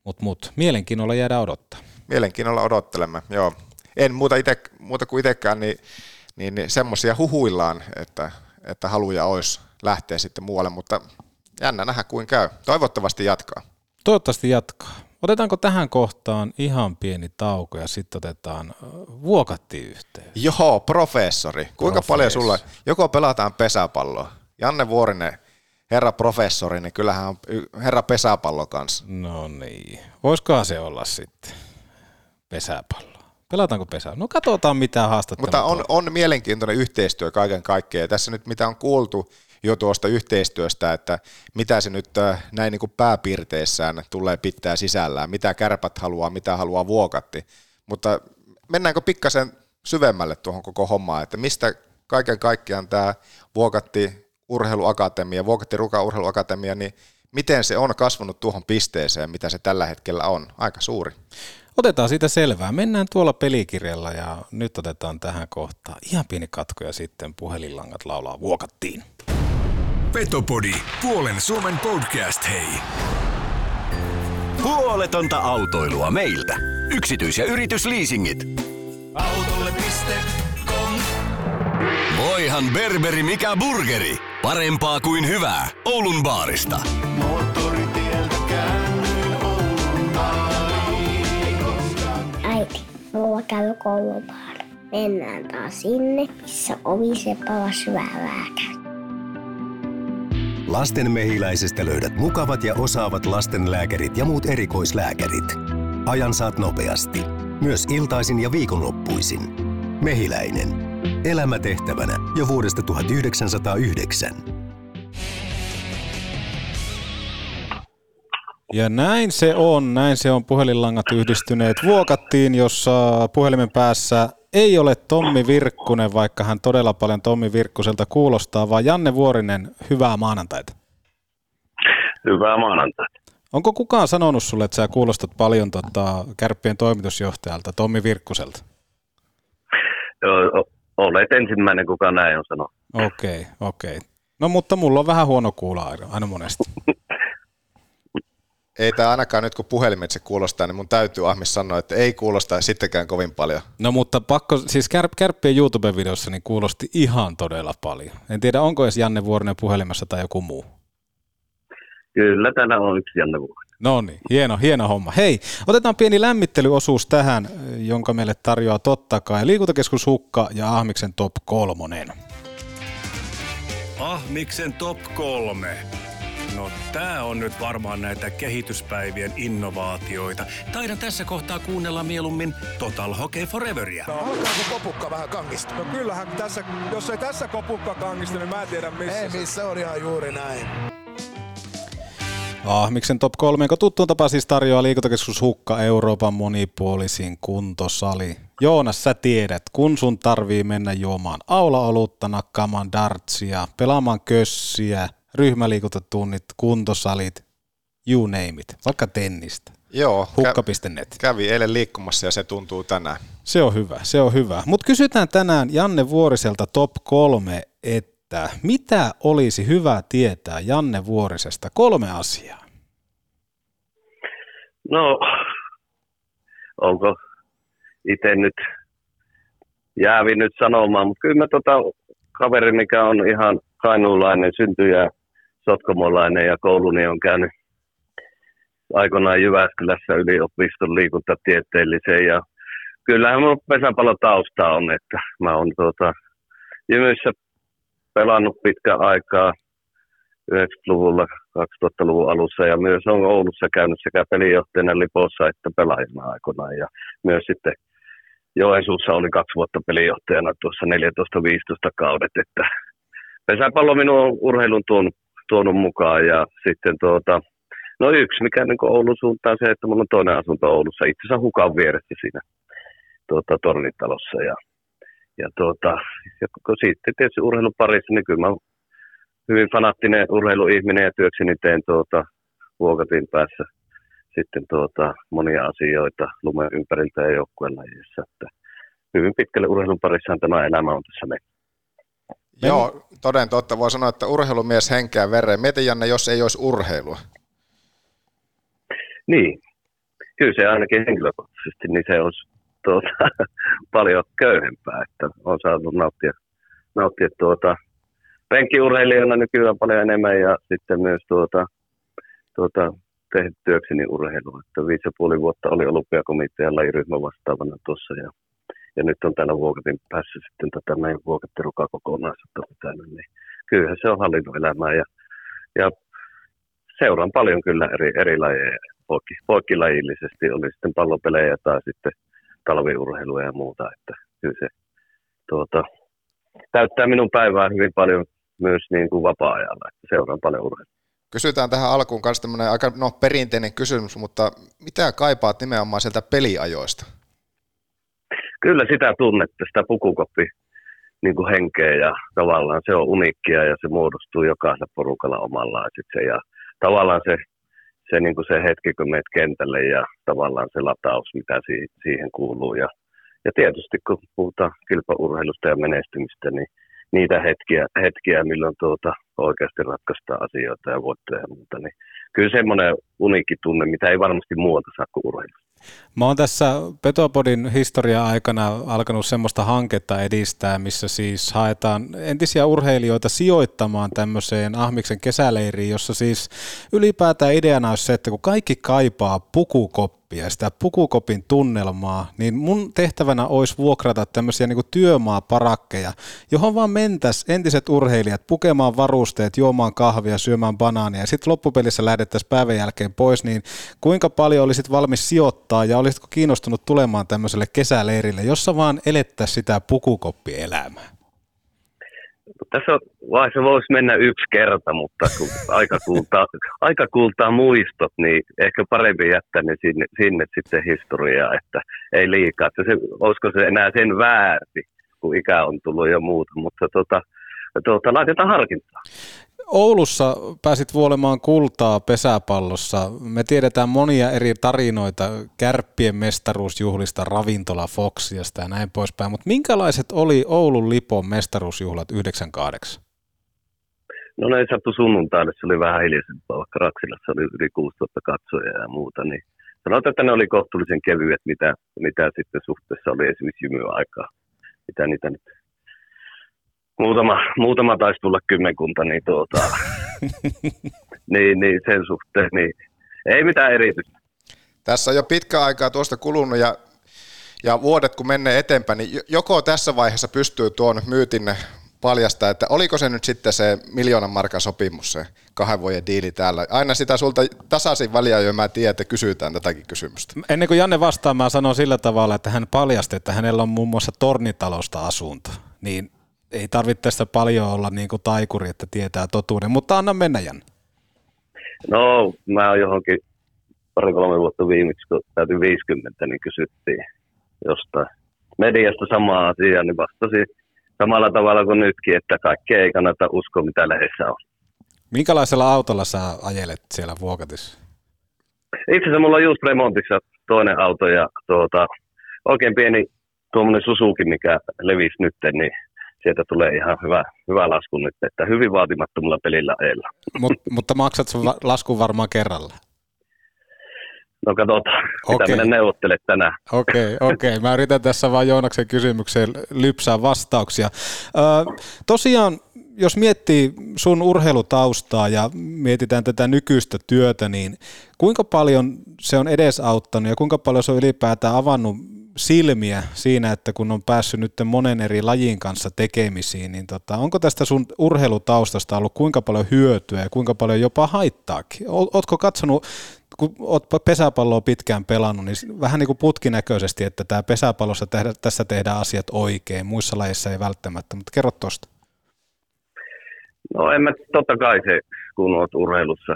mut, mut, mielenkiinnolla jäädä odottaa. Mielenkiinnolla odottelemme, joo. En muuta, ite, muuta kuin itsekään, niin, niin, niin semmoisia huhuillaan, että, että haluja olisi lähteä sitten muualle, mutta jännä nähdä kuin käy. Toivottavasti jatkaa. Toivottavasti jatkaa. Otetaanko tähän kohtaan ihan pieni tauko ja sitten otetaan vuokatti yhteen? Joo, professori. Kuinka Professor. paljon sulla, joko pelataan pesäpalloa? Janne Vuorinen, herra professori, niin kyllähän on herra pesäpallo kanssa. No niin. Voisikohan se olla sitten pesäpallo? Pelataanko pesää? No katsotaan mitä haastattelua. Mutta on, on mielenkiintoinen yhteistyö kaiken kaikkiaan. Tässä nyt mitä on kuultu, jo tuosta yhteistyöstä, että mitä se nyt äh, näin niin kuin pääpiirteissään tulee pitää sisällään, mitä kärpät haluaa, mitä haluaa vuokatti. Mutta mennäänkö pikkasen syvemmälle tuohon koko hommaan, että mistä kaiken kaikkiaan tämä vuokatti urheiluakatemia, vuokatti ruka urheiluakatemia, niin miten se on kasvanut tuohon pisteeseen, mitä se tällä hetkellä on? Aika suuri. Otetaan siitä selvää. Mennään tuolla pelikirjalla ja nyt otetaan tähän kohtaan ihan pieni katko ja sitten puhelinlangat laulaa vuokattiin. Petopodi, puolen Suomen podcast, hei. Huoletonta autoilua meiltä. Yksityis- ja yritysliisingit. Autolle.com Voihan berberi mikä burgeri. Parempaa kuin hyvää. Oulun baarista. Äiti, mulla käy. Mennään taas sinne, missä ovi se palas hyvää Lasten mehiläisestä löydät mukavat ja osaavat lastenlääkärit ja muut erikoislääkärit. Ajan saat nopeasti. Myös iltaisin ja viikonloppuisin. Mehiläinen. Elämä tehtävänä jo vuodesta 1909. Ja näin se on, näin se on puhelinlangat yhdistyneet vuokattiin, jossa puhelimen päässä ei ole Tommi Virkkunen, vaikka hän todella paljon Tommi Virkkuselta kuulostaa, vaan Janne Vuorinen, hyvää maanantaita. Hyvää maanantaita. Onko kukaan sanonut sulle, että sä kuulostat paljon tota, kärppien toimitusjohtajalta Tommi Virkkuselta? Joo, olet ensimmäinen, kuka näin on sanonut. Okei, okay, okei. Okay. No mutta mulla on vähän huono kuulla aina, aina monesti. ei tämä ainakaan nyt kun puhelimitse kuulostaa, niin mun täytyy Ahmis sanoa, että ei kuulosta sittenkään kovin paljon. No mutta pakko, siis kär, Kärppien YouTube-videossa niin kuulosti ihan todella paljon. En tiedä, onko edes Janne Vuorinen puhelimessa tai joku muu. Kyllä, tänään on yksi Janne Vuorinen. No niin, hieno, hieno homma. Hei, otetaan pieni lämmittelyosuus tähän, jonka meille tarjoaa totta kai Liikuntakeskus Hukka ja Ahmiksen Top 3. Ahmiksen Top 3. No tää on nyt varmaan näitä kehityspäivien innovaatioita. Taidan tässä kohtaa kuunnella mieluummin Total Hockey Foreveria. No alkaako kopukka vähän kangista? No kyllähän tässä, jos ei tässä kopukka kangista, niin mä en tiedä missä. Ei missä, on ihan juuri näin. Ahmiksen top 3, kun tuttuun tapa siis tarjoaa liikuntakeskus Hukka Euroopan monipuolisin kuntosali. Joonas, sä tiedät, kun sun tarvii mennä juomaan aulaolutta, nakkaamaan dartsia, pelaamaan kössiä, ryhmäliikuntatunnit, kuntosalit, you name it, vaikka tennistä. Joo. Hukka.net. Kävi eilen liikkumassa ja se tuntuu tänään. Se on hyvä, se on hyvä. Mutta kysytään tänään Janne Vuoriselta top kolme, että mitä olisi hyvä tietää Janne Vuorisesta? Kolme asiaa. No, onko itse nyt jäävi nyt sanomaan, mutta kyllä mä tota kaveri, mikä on ihan kainuulainen, syntyjä sotkomolainen ja kouluni on käynyt aikoinaan Jyväskylässä yliopiston liikuntatieteelliseen ja kyllähän mun pesäpallotausta on, että mä oon tuota, Jymyssä pelannut pitkän aikaa 90-luvulla, 2000-luvun alussa ja myös on Oulussa käynyt sekä pelijohtajana Lipossa että pelaajana aikoinaan ja myös sitten Joensuussa oli kaksi vuotta pelijohtajana tuossa 14-15 kaudet, että pesäpallo minun on urheilun tuonut, tuonut mukaan ja sitten tuota, No yksi, mikä niin Oulun suuntaan se, että mulla on toinen asunto Oulussa, itse asiassa hukan vieressä siinä tuota, tornitalossa. Ja, ja, tuota, ja sitten tietysti urheilun parissa, niin kyllä mä hyvin fanaattinen urheiluihminen ja työkseni teen tuota, vuokatin päässä sitten tuota, monia asioita lumen ympäriltä ja joukkueen lajeissa. Että hyvin pitkälle urheilun parissa tämä elämä on tässä mennyt. Joo, toden totta. Voi sanoa, että urheilumies henkeä vereen. Mieti Janne, jos ei olisi urheilua. Niin, kyllä se ainakin henkilökohtaisesti, niin se olisi tuota, paljon köyhempää, että on saanut nauttia, nauttia tuota, penkiurheilijana nykyään paljon enemmän ja sitten myös tuota, tuota, tehdä työkseni urheilua. Että viisi ja puoli vuotta oli olympiakomitean lajiryhmä vastaavana tuossa ja, ja nyt on täällä Vuokatin päässä sitten tätä meidän vuokatterukaa kokonaisuutta pitänyt, niin kyllähän se on hallinnut elämää ja, ja seuraan paljon kyllä eri, eri lajeja poikki, poikkilajillisesti, oli sitten pallopelejä tai sitten talviurheilua ja muuta, että kyllä se tuota, täyttää minun päivää hyvin paljon myös niin kuin vapaa-ajalla, että seuraan paljon urheilua. Kysytään tähän alkuun myös tämmöinen aika no, perinteinen kysymys, mutta mitä kaipaat nimenomaan sieltä peliajoista? Kyllä sitä tunnetta, sitä pukukoppi niin kuin henkeä ja tavallaan se on uniikkia ja se muodostuu jokaisella porukalla omanlaisiksi ja tavallaan se se, niin kuin se hetki, kun menet kentälle ja tavallaan se lataus, mitä si- siihen kuuluu. Ja, ja tietysti kun puhutaan kilpaurheilusta ja menestymistä, niin niitä hetkiä, hetkiä milloin tuota oikeasti ratkaistaan asioita ja voittoja ja muuta, niin kyllä semmoinen uniikki tunne, mitä ei varmasti muuta saa kuin urheilusta. Mä oon tässä Petopodin historia-aikana alkanut semmoista hanketta edistää, missä siis haetaan entisiä urheilijoita sijoittamaan tämmöiseen Ahmiksen kesäleiriin, jossa siis ylipäätään ideana olisi se, että kun kaikki kaipaa pukukoppia, sitä pukukopin tunnelmaa, niin mun tehtävänä olisi vuokrata tämmöisiä niin työmaaparakkeja, johon vaan mentäs entiset urheilijat pukemaan varusteet, juomaan kahvia, syömään banaania ja sitten loppupelissä lähdettäisiin päivän jälkeen pois, niin kuinka paljon olisit valmis sijoittaa ja olisitko kiinnostunut tulemaan tämmöiselle kesäleirille, jossa vaan elettäisiin sitä pukukoppielämää? Tässä vaiheessa voisi mennä yksi kerta, mutta kun aika kuultaa, aika kuultaa muistot, niin ehkä parempi jättää ne sinne, sinne sitten historiaa, että ei liikaa. Että se, olisiko se enää sen väärti, kun ikä on tullut jo muuta, mutta tota, tota, laitetaan harkintaa. Oulussa pääsit vuolemaan kultaa pesäpallossa. Me tiedetään monia eri tarinoita kärppien mestaruusjuhlista, ravintola Foxiasta ja näin poispäin, mutta minkälaiset oli Oulun Lipon mestaruusjuhlat 98? No ne sattui sunnuntaille, se oli vähän hiljaisempaa, vaikka Raksilassa oli yli 6000 katsojaa ja muuta, niin sanotaan, että ne oli kohtuullisen kevyet, mitä, mitä sitten suhteessa oli esimerkiksi jymyaikaa, mitä niitä nyt muutama, muutama taisi tulla kymmenkunta, niin, tuota, niin, niin sen suhteen, niin ei mitään erityistä. Tässä on jo pitkä aikaa tuosta kulunut ja, ja vuodet kun menee eteenpäin, niin joko tässä vaiheessa pystyy tuon myytin paljastaa, että oliko se nyt sitten se miljoonan markan sopimus, se kahden vuoden diili täällä. Aina sitä sulta tasaisin väliä, jo mä tiedän, että kysytään tätäkin kysymystä. Ennen kuin Janne vastaa, mä sanon sillä tavalla, että hän paljasti, että hänellä on muun muassa tornitalosta asunto. Niin ei tarvitse tästä paljon olla niin kuin taikuri, että tietää totuuden, mutta anna mennä Jan. No, mä oon johonkin pari-kolme vuotta viimeksi, kun täytyy 50, niin kysyttiin jostain mediasta samaa asiaa, niin vastasin samalla tavalla kuin nytkin, että kaikki ei kannata uskoa, mitä lehdessä on. Minkälaisella autolla sä ajelet siellä Vuokatissa? Itse asiassa mulla on just remontissa toinen auto ja tuota, oikein pieni tuommoinen Suzuki, mikä levisi nyt, niin sieltä tulee ihan hyvä, hyvä lasku nyt, että hyvin vaatimattomalla pelillä eellä. Mut, mutta maksat sun laskun varmaan kerralla? No katsotaan, mitä okay. mennä neuvottelet tänään. Okei, okay, okei. Okay. Mä yritän tässä vaan Joonaksen kysymykseen lypsää vastauksia. Ö, tosiaan, jos miettii sun urheilutaustaa ja mietitään tätä nykyistä työtä, niin kuinka paljon se on edesauttanut ja kuinka paljon se on ylipäätään avannut silmiä siinä, että kun on päässyt nyt monen eri lajin kanssa tekemisiin, niin tota, onko tästä sun urheilutaustasta ollut kuinka paljon hyötyä ja kuinka paljon jopa haittaakin? Ootko katsonut, kun oot pesäpalloa pitkään pelannut, niin vähän niin kuin putkinäköisesti, että tämä pesäpallossa tehdä, tässä tehdään asiat oikein, muissa lajeissa ei välttämättä, mutta kerro tuosta. No en mä, totta kai se, kun olet urheilussa,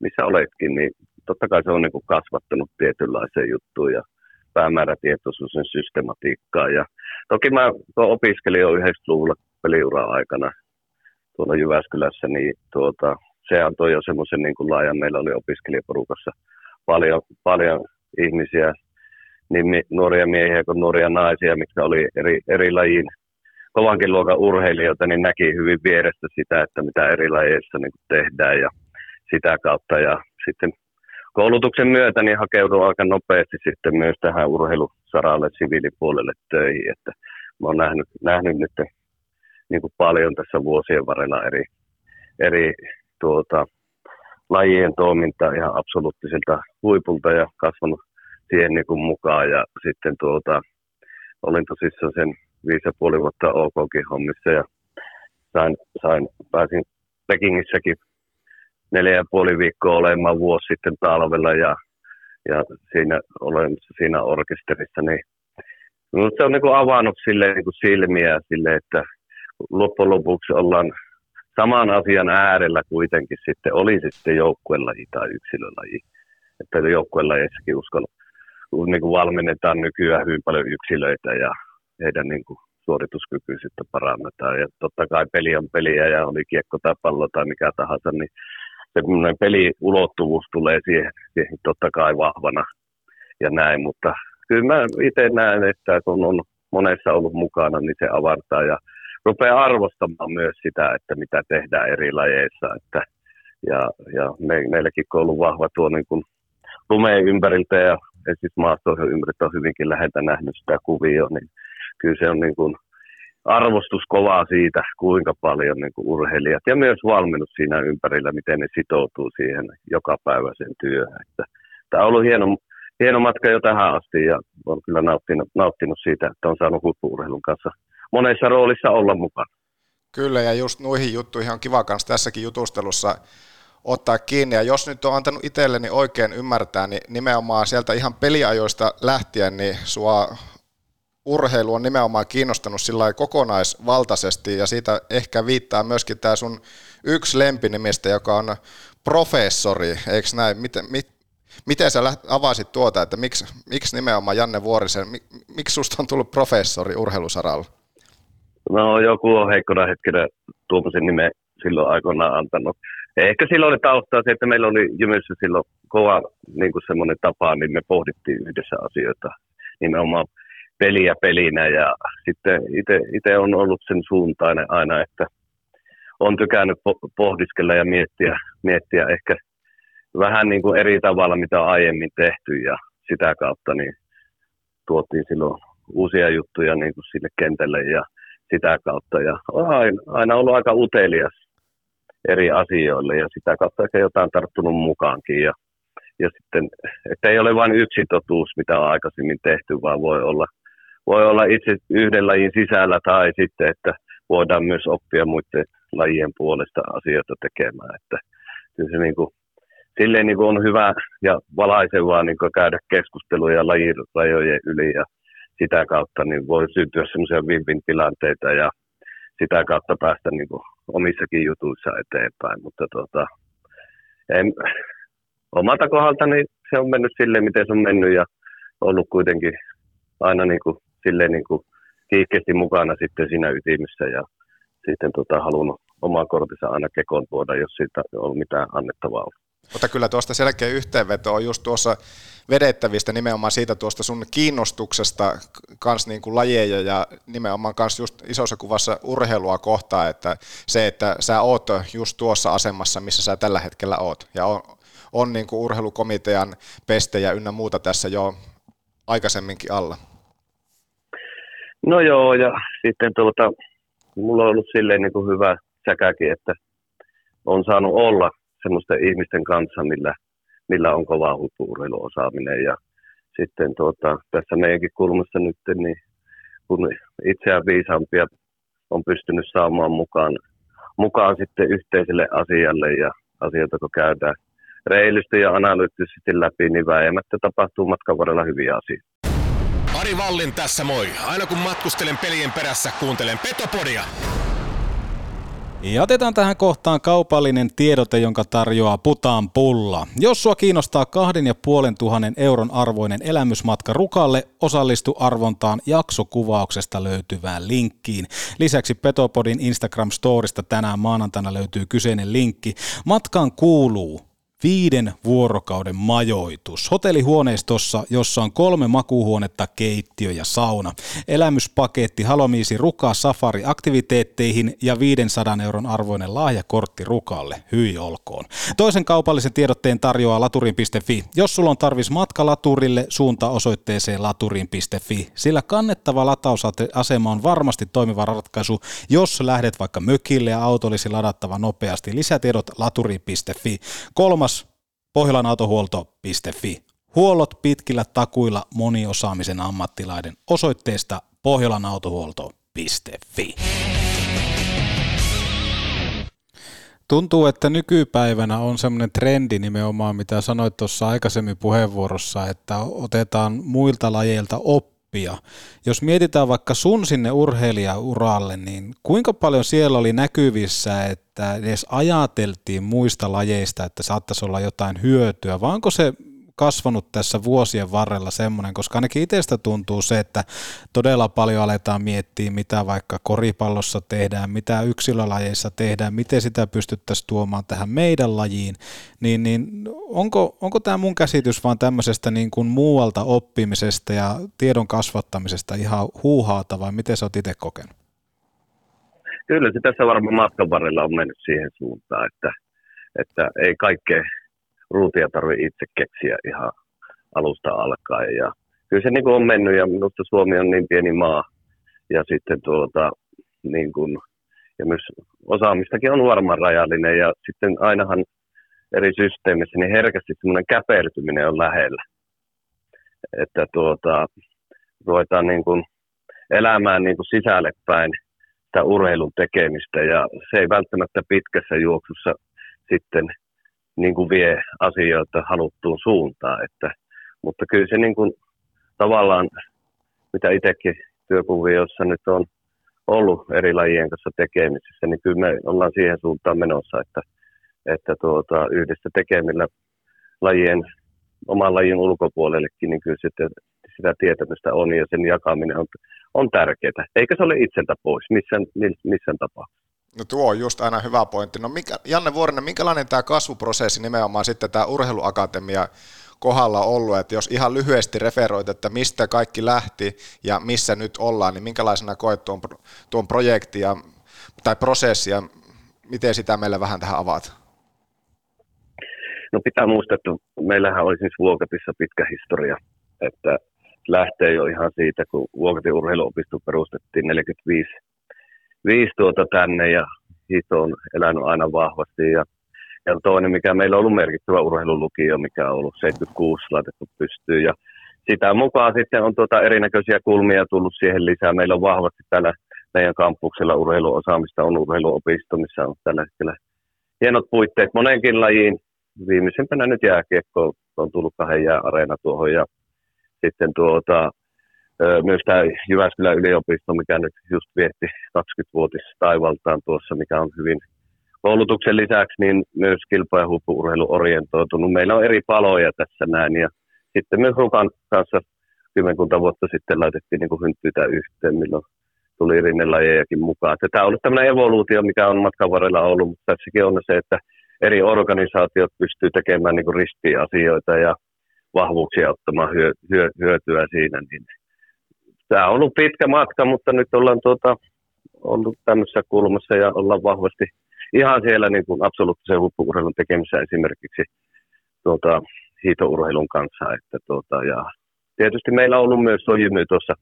missä oletkin, niin totta kai se on niin kuin kasvattanut tietynlaiseen juttuun ja päämäärätietoisuus ja systematiikkaa. Ja toki mä opiskelin jo 90-luvulla peliura aikana tuolla Jyväskylässä, niin tuota, se antoi jo semmoisen niin kuin laajan, meillä oli opiskelijaporukassa paljon, paljon ihmisiä, niin nuoria miehiä kuin nuoria naisia, mitkä oli eri, eri lajin kovankin luokan urheilijoita, niin näki hyvin vierestä sitä, että mitä eri lajeissa niin tehdään ja sitä kautta. Ja sitten koulutuksen myötä niin hakeudun aika nopeasti sitten myös tähän urheilusaralle, siviilipuolelle töihin, että mä oon nähnyt, nähnyt nyt niin kuin paljon tässä vuosien varrella eri, eri tuota, lajien toimintaa ihan absoluuttisilta huipulta ja kasvanut siihen niin kuin mukaan. Ja sitten tuota, olin tosissaan sen viisi ja puoli vuotta OKkin hommissa ja sain, sain, pääsin Pekingissäkin neljä ja puoli viikkoa olemaan vuosi sitten talvella ja, ja siinä olen siinä orkesterissa, niin no, se on niin avannut sille niin silmiä sille, että loppujen lopuksi ollaan saman asian äärellä kuitenkin sitten, oli sitten joukkuelaji tai yksilölaji. Että joukkuelajeissakin uskon, niin kuin valmennetaan nykyään hyvin paljon yksilöitä ja heidän niin kuin suorituskykyisyyttä parannetaan. Ja totta kai peli on peliä ja oli kiekko tai pallo tai mikä tahansa, niin se peliulottuvuus tulee siihen, siihen totta kai vahvana ja näin, mutta kyllä mä itse näen, että kun on monessa ollut mukana, niin se avartaa ja rupeaa arvostamaan myös sitä, että mitä tehdään eri lajeissa. Että, ja, ja me, meilläkin on ollut vahva tuo niin kuin lumeen ympäriltä ja siis maastoihin ympäriltä on hyvinkin läheltä nähnyt sitä kuvia, niin kyllä se on niin kuin arvostus kovaa siitä, kuinka paljon niin kuin urheilijat ja myös valmennus siinä ympärillä, miten ne sitoutuu siihen joka päivä sen työhön. Että, tämä on ollut hieno, hieno matka jo tähän asti ja olen kyllä nauttinut, nauttinut siitä, että on saanut huippuurheilun kanssa monessa roolissa olla mukana. Kyllä, ja just noihin juttuihin on kiva kanssa tässäkin jutustelussa ottaa kiinni. Ja jos nyt on antanut itselleni oikein ymmärtää, niin nimenomaan sieltä ihan peliajoista lähtien, niin sua urheilu on nimenomaan kiinnostanut sillä kokonaisvaltaisesti, ja siitä ehkä viittaa myöskin tämä sun yksi lempinimistä, joka on professori, eikö näin? Miten, mit, miten sä avasit tuota, että miksi, miksi nimenomaan Janne Vuorisen, miksi susta on tullut professori urheilusaralla? No joku on heikkona hetkenä tuommoisen nimen silloin aikoinaan antanut. Ehkä silloin oli taustaa se, että meillä oli Jymyssä silloin kova niin semmoinen tapa, niin me pohdittiin yhdessä asioita nimenomaan peliä pelinä ja sitten itse on ollut sen suuntainen aina, että on tykännyt pohdiskella ja miettiä, miettiä ehkä vähän niin kuin eri tavalla, mitä on aiemmin tehty ja sitä kautta niin tuotiin silloin uusia juttuja niin kuin sille kentälle ja sitä kautta. Ja on aina, ollut aika utelias eri asioille ja sitä kautta ehkä jotain tarttunut mukaankin. Ja, ja sitten, että ei ole vain yksi totuus, mitä on aikaisemmin tehty, vaan voi olla, voi olla itse yhden lajin sisällä tai sitten, että voidaan myös oppia muiden lajien puolesta asioita tekemään. Että kyllä se niin kuin, silleen niin kuin on hyvä ja valaisevaa niin kuin käydä keskusteluja lajirajojen yli ja sitä kautta niin voi syntyä semmoisia win tilanteita ja sitä kautta päästä niin kuin omissakin jutuissa eteenpäin. Mutta tota, en, omalta kohdaltani se on mennyt silleen, miten se on mennyt ja ollut kuitenkin aina niin kuin, silleen niin kuin kiihkeästi mukana sitten siinä ytimessä ja sitten tota, halunnut omaa kortissa aina kekoon tuoda, jos siitä on mitään annettavaa. Mutta kyllä tuosta selkeä yhteenveto on just tuossa vedettävistä nimenomaan siitä tuosta sun kiinnostuksesta kans niin kuin lajeja ja nimenomaan kans just isossa kuvassa urheilua kohtaa, että se, että sä oot just tuossa asemassa, missä sä tällä hetkellä oot ja on, on niin kuin urheilukomitean pestejä ynnä muuta tässä jo aikaisemminkin alla. No joo, ja sitten tuota, mulla on ollut silleen niin kuin hyvä säkäkin, että on saanut olla semmoisten ihmisten kanssa, millä, millä on kova huippuurheiluosaaminen. Ja sitten tuota, tässä meidänkin kulmassa nyt, niin kun itseään viisaampia on pystynyt saamaan mukaan, mukaan sitten yhteiselle asialle ja asioita kun käydään reilusti ja analyyttisesti läpi, niin väijämättä tapahtuu matkan varrella hyviä asioita. Ari Vallin tässä moi. Aina kun matkustelen pelien perässä, kuuntelen Petopodia. Ja otetaan tähän kohtaan kaupallinen tiedote, jonka tarjoaa Putaan pulla. Jos sua kiinnostaa kahden ja puolen tuhannen euron arvoinen elämysmatka Rukalle, osallistu arvontaan jaksokuvauksesta löytyvään linkkiin. Lisäksi Petopodin Instagram-storista tänään maanantaina löytyy kyseinen linkki. Matkaan kuuluu viiden vuorokauden majoitus. Hotellihuoneistossa, jossa on kolme makuuhuonetta, keittiö ja sauna. Elämyspaketti Halomiisi Ruka Safari aktiviteetteihin ja 500 euron arvoinen lahjakortti Rukalle. Hyi olkoon. Toisen kaupallisen tiedotteen tarjoaa laturin.fi. Jos sulla on tarvis matka laturille, suunta osoitteeseen laturin.fi. Sillä kannettava latausasema on varmasti toimiva ratkaisu, jos lähdet vaikka mökille ja auto olisi ladattava nopeasti. Lisätiedot laturin.fi. Kolmas pohjolanautohuolto.fi. Huollot pitkillä takuilla moniosaamisen ammattilaiden osoitteesta pohjolanautohuolto.fi. Tuntuu, että nykypäivänä on semmoinen trendi nimenomaan, mitä sanoit tuossa aikaisemmin puheenvuorossa, että otetaan muilta lajeilta oppia. Jos mietitään vaikka sun sinne urheilijauralle, niin kuinka paljon siellä oli näkyvissä, että edes ajateltiin muista lajeista, että saattaisi olla jotain hyötyä, vai onko se kasvanut tässä vuosien varrella semmoinen, koska ainakin itsestä tuntuu se, että todella paljon aletaan miettiä, mitä vaikka koripallossa tehdään, mitä yksilölajeissa tehdään, miten sitä pystyttäisiin tuomaan tähän meidän lajiin, niin, niin onko, onko tämä mun käsitys vaan tämmöisestä niin kuin muualta oppimisesta ja tiedon kasvattamisesta ihan huuhaata vai miten sä oot itse kokenut? Kyllä se tässä varmaan matkan varrella on mennyt siihen suuntaan, että, että ei kaikkea ruutia tarvitse itse keksiä ihan alusta alkaen. Ja kyllä se niin kuin on mennyt ja minusta Suomi on niin pieni maa ja sitten tuota, niin kuin, ja myös osaamistakin on varmaan rajallinen ja sitten ainahan eri systeemissä niin herkästi semmoinen käpertyminen on lähellä. Että tuota, ruvetaan niin kuin elämään niin kuin sisälle päin sitä urheilun tekemistä ja se ei välttämättä pitkässä juoksussa sitten niin kuin vie asioita haluttuun suuntaan. Että, mutta kyllä se niin kuin, tavallaan, mitä itsekin työkuviossa nyt on ollut eri lajien kanssa tekemisissä, niin kyllä me ollaan siihen suuntaan menossa, että, että tuota, yhdessä tekemillä lajien, oman lajin ulkopuolellekin, niin kyllä sitten sitä tietämystä on ja sen jakaminen on, on tärkeää. Eikä se ole itseltä pois missään, missään tapauksessa. No tuo on just aina hyvä pointti. No mikä, Janne Vuorinen, minkälainen tämä kasvuprosessi nimenomaan sitten tämä urheiluakatemia kohdalla ollut, että jos ihan lyhyesti referoit, että mistä kaikki lähti ja missä nyt ollaan, niin minkälaisena koet tuon, tuon projekti ja, tai prosessi ja miten sitä meille vähän tähän avaat? No pitää muistaa, että meillähän oli siis Vuokatissa pitkä historia, että lähtee jo ihan siitä, kun Vuokatin urheiluopisto perustettiin 45 viisi tuota tänne ja hito on elänyt aina vahvasti. Ja, ja toinen, mikä meillä on ollut merkittävä urheilulukio, mikä on ollut 76 laitettu pystyyn. Ja sitä mukaan sitten on tuota erinäköisiä kulmia tullut siihen lisää. Meillä on vahvasti täällä meidän kampuksella urheiluosaamista, on urheiluopisto, missä on tällä hetkellä hienot puitteet monenkin lajiin. Viimeisimpänä nyt jääkiekko on tullut kahden jääareena tuohon ja sitten tuota, myös tämä Jyväskylän yliopisto, mikä nyt just vietti 20-vuotis taivaltaan tuossa, mikä on hyvin koulutuksen lisäksi niin myös kilpa- ja huippu orientoitunut. Meillä on eri paloja tässä näin ja sitten myös Rukan kanssa kymmenkunta vuotta sitten laitettiin niin hynttyitä yhteen, milloin tuli rinnelajejakin mukaan. Tämä on ollut tämmöinen evoluutio, mikä on matkan varrella ollut, mutta tässäkin on se, että eri organisaatiot pystyy tekemään niin ristiä asioita ja vahvuuksia ottamaan hyö, hyö, hyötyä siinä. Niin tämä on ollut pitkä matka, mutta nyt ollaan tuota, ollut tämmöisessä kulmassa ja ollaan vahvasti ihan siellä niin kuin absoluuttisen huippuurheilun tekemisessä esimerkiksi tuota, hiitourheilun kanssa. Että tuota, ja tietysti meillä on ollut myös sojymy tuossa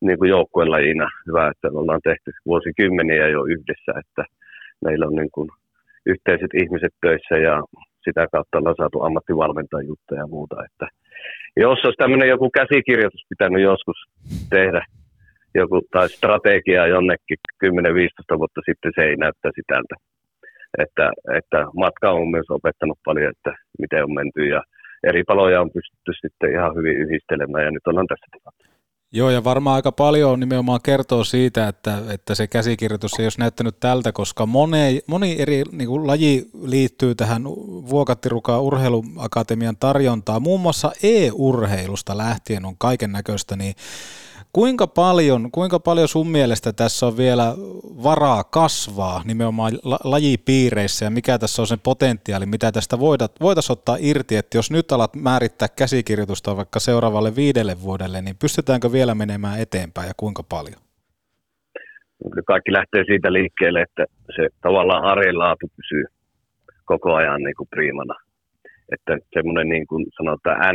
niin kuin joukkuelajina. Hyvä, että ollaan tehty vuosikymmeniä jo yhdessä, että meillä on niin kuin yhteiset ihmiset töissä ja sitä kautta ollaan saatu ammattivalmentajuutta ja muuta. Että jos olisi tämmöinen joku käsikirjoitus pitänyt joskus tehdä, joku, tai strategia jonnekin 10-15 vuotta sitten, se ei näyttäisi tältä. Että, että matka on myös opettanut paljon, että miten on menty ja eri paloja on pystytty sitten ihan hyvin yhdistelemään ja nyt ollaan tässä tilanteessa. Joo, ja varmaan aika paljon nimenomaan kertoo siitä, että, että se käsikirjoitus ei olisi näyttänyt tältä, koska moni, moni eri niin kuin, laji liittyy tähän Vuokattirukaa urheiluakatemian tarjontaan. Muun muassa e-urheilusta lähtien on kaiken näköistä, niin Kuinka paljon, kuinka paljon sun mielestä tässä on vielä varaa kasvaa nimenomaan lajipiireissä ja mikä tässä on sen potentiaali, mitä tästä voitaisiin ottaa irti, että jos nyt alat määrittää käsikirjoitusta vaikka seuraavalle viidelle vuodelle, niin pystytäänkö vielä menemään eteenpäin ja kuinka paljon? Kaikki lähtee siitä liikkeelle, että se tavallaan arjen laatu pysyy koko ajan niin kuin priimana. Että semmoinen niin kuin sanotaan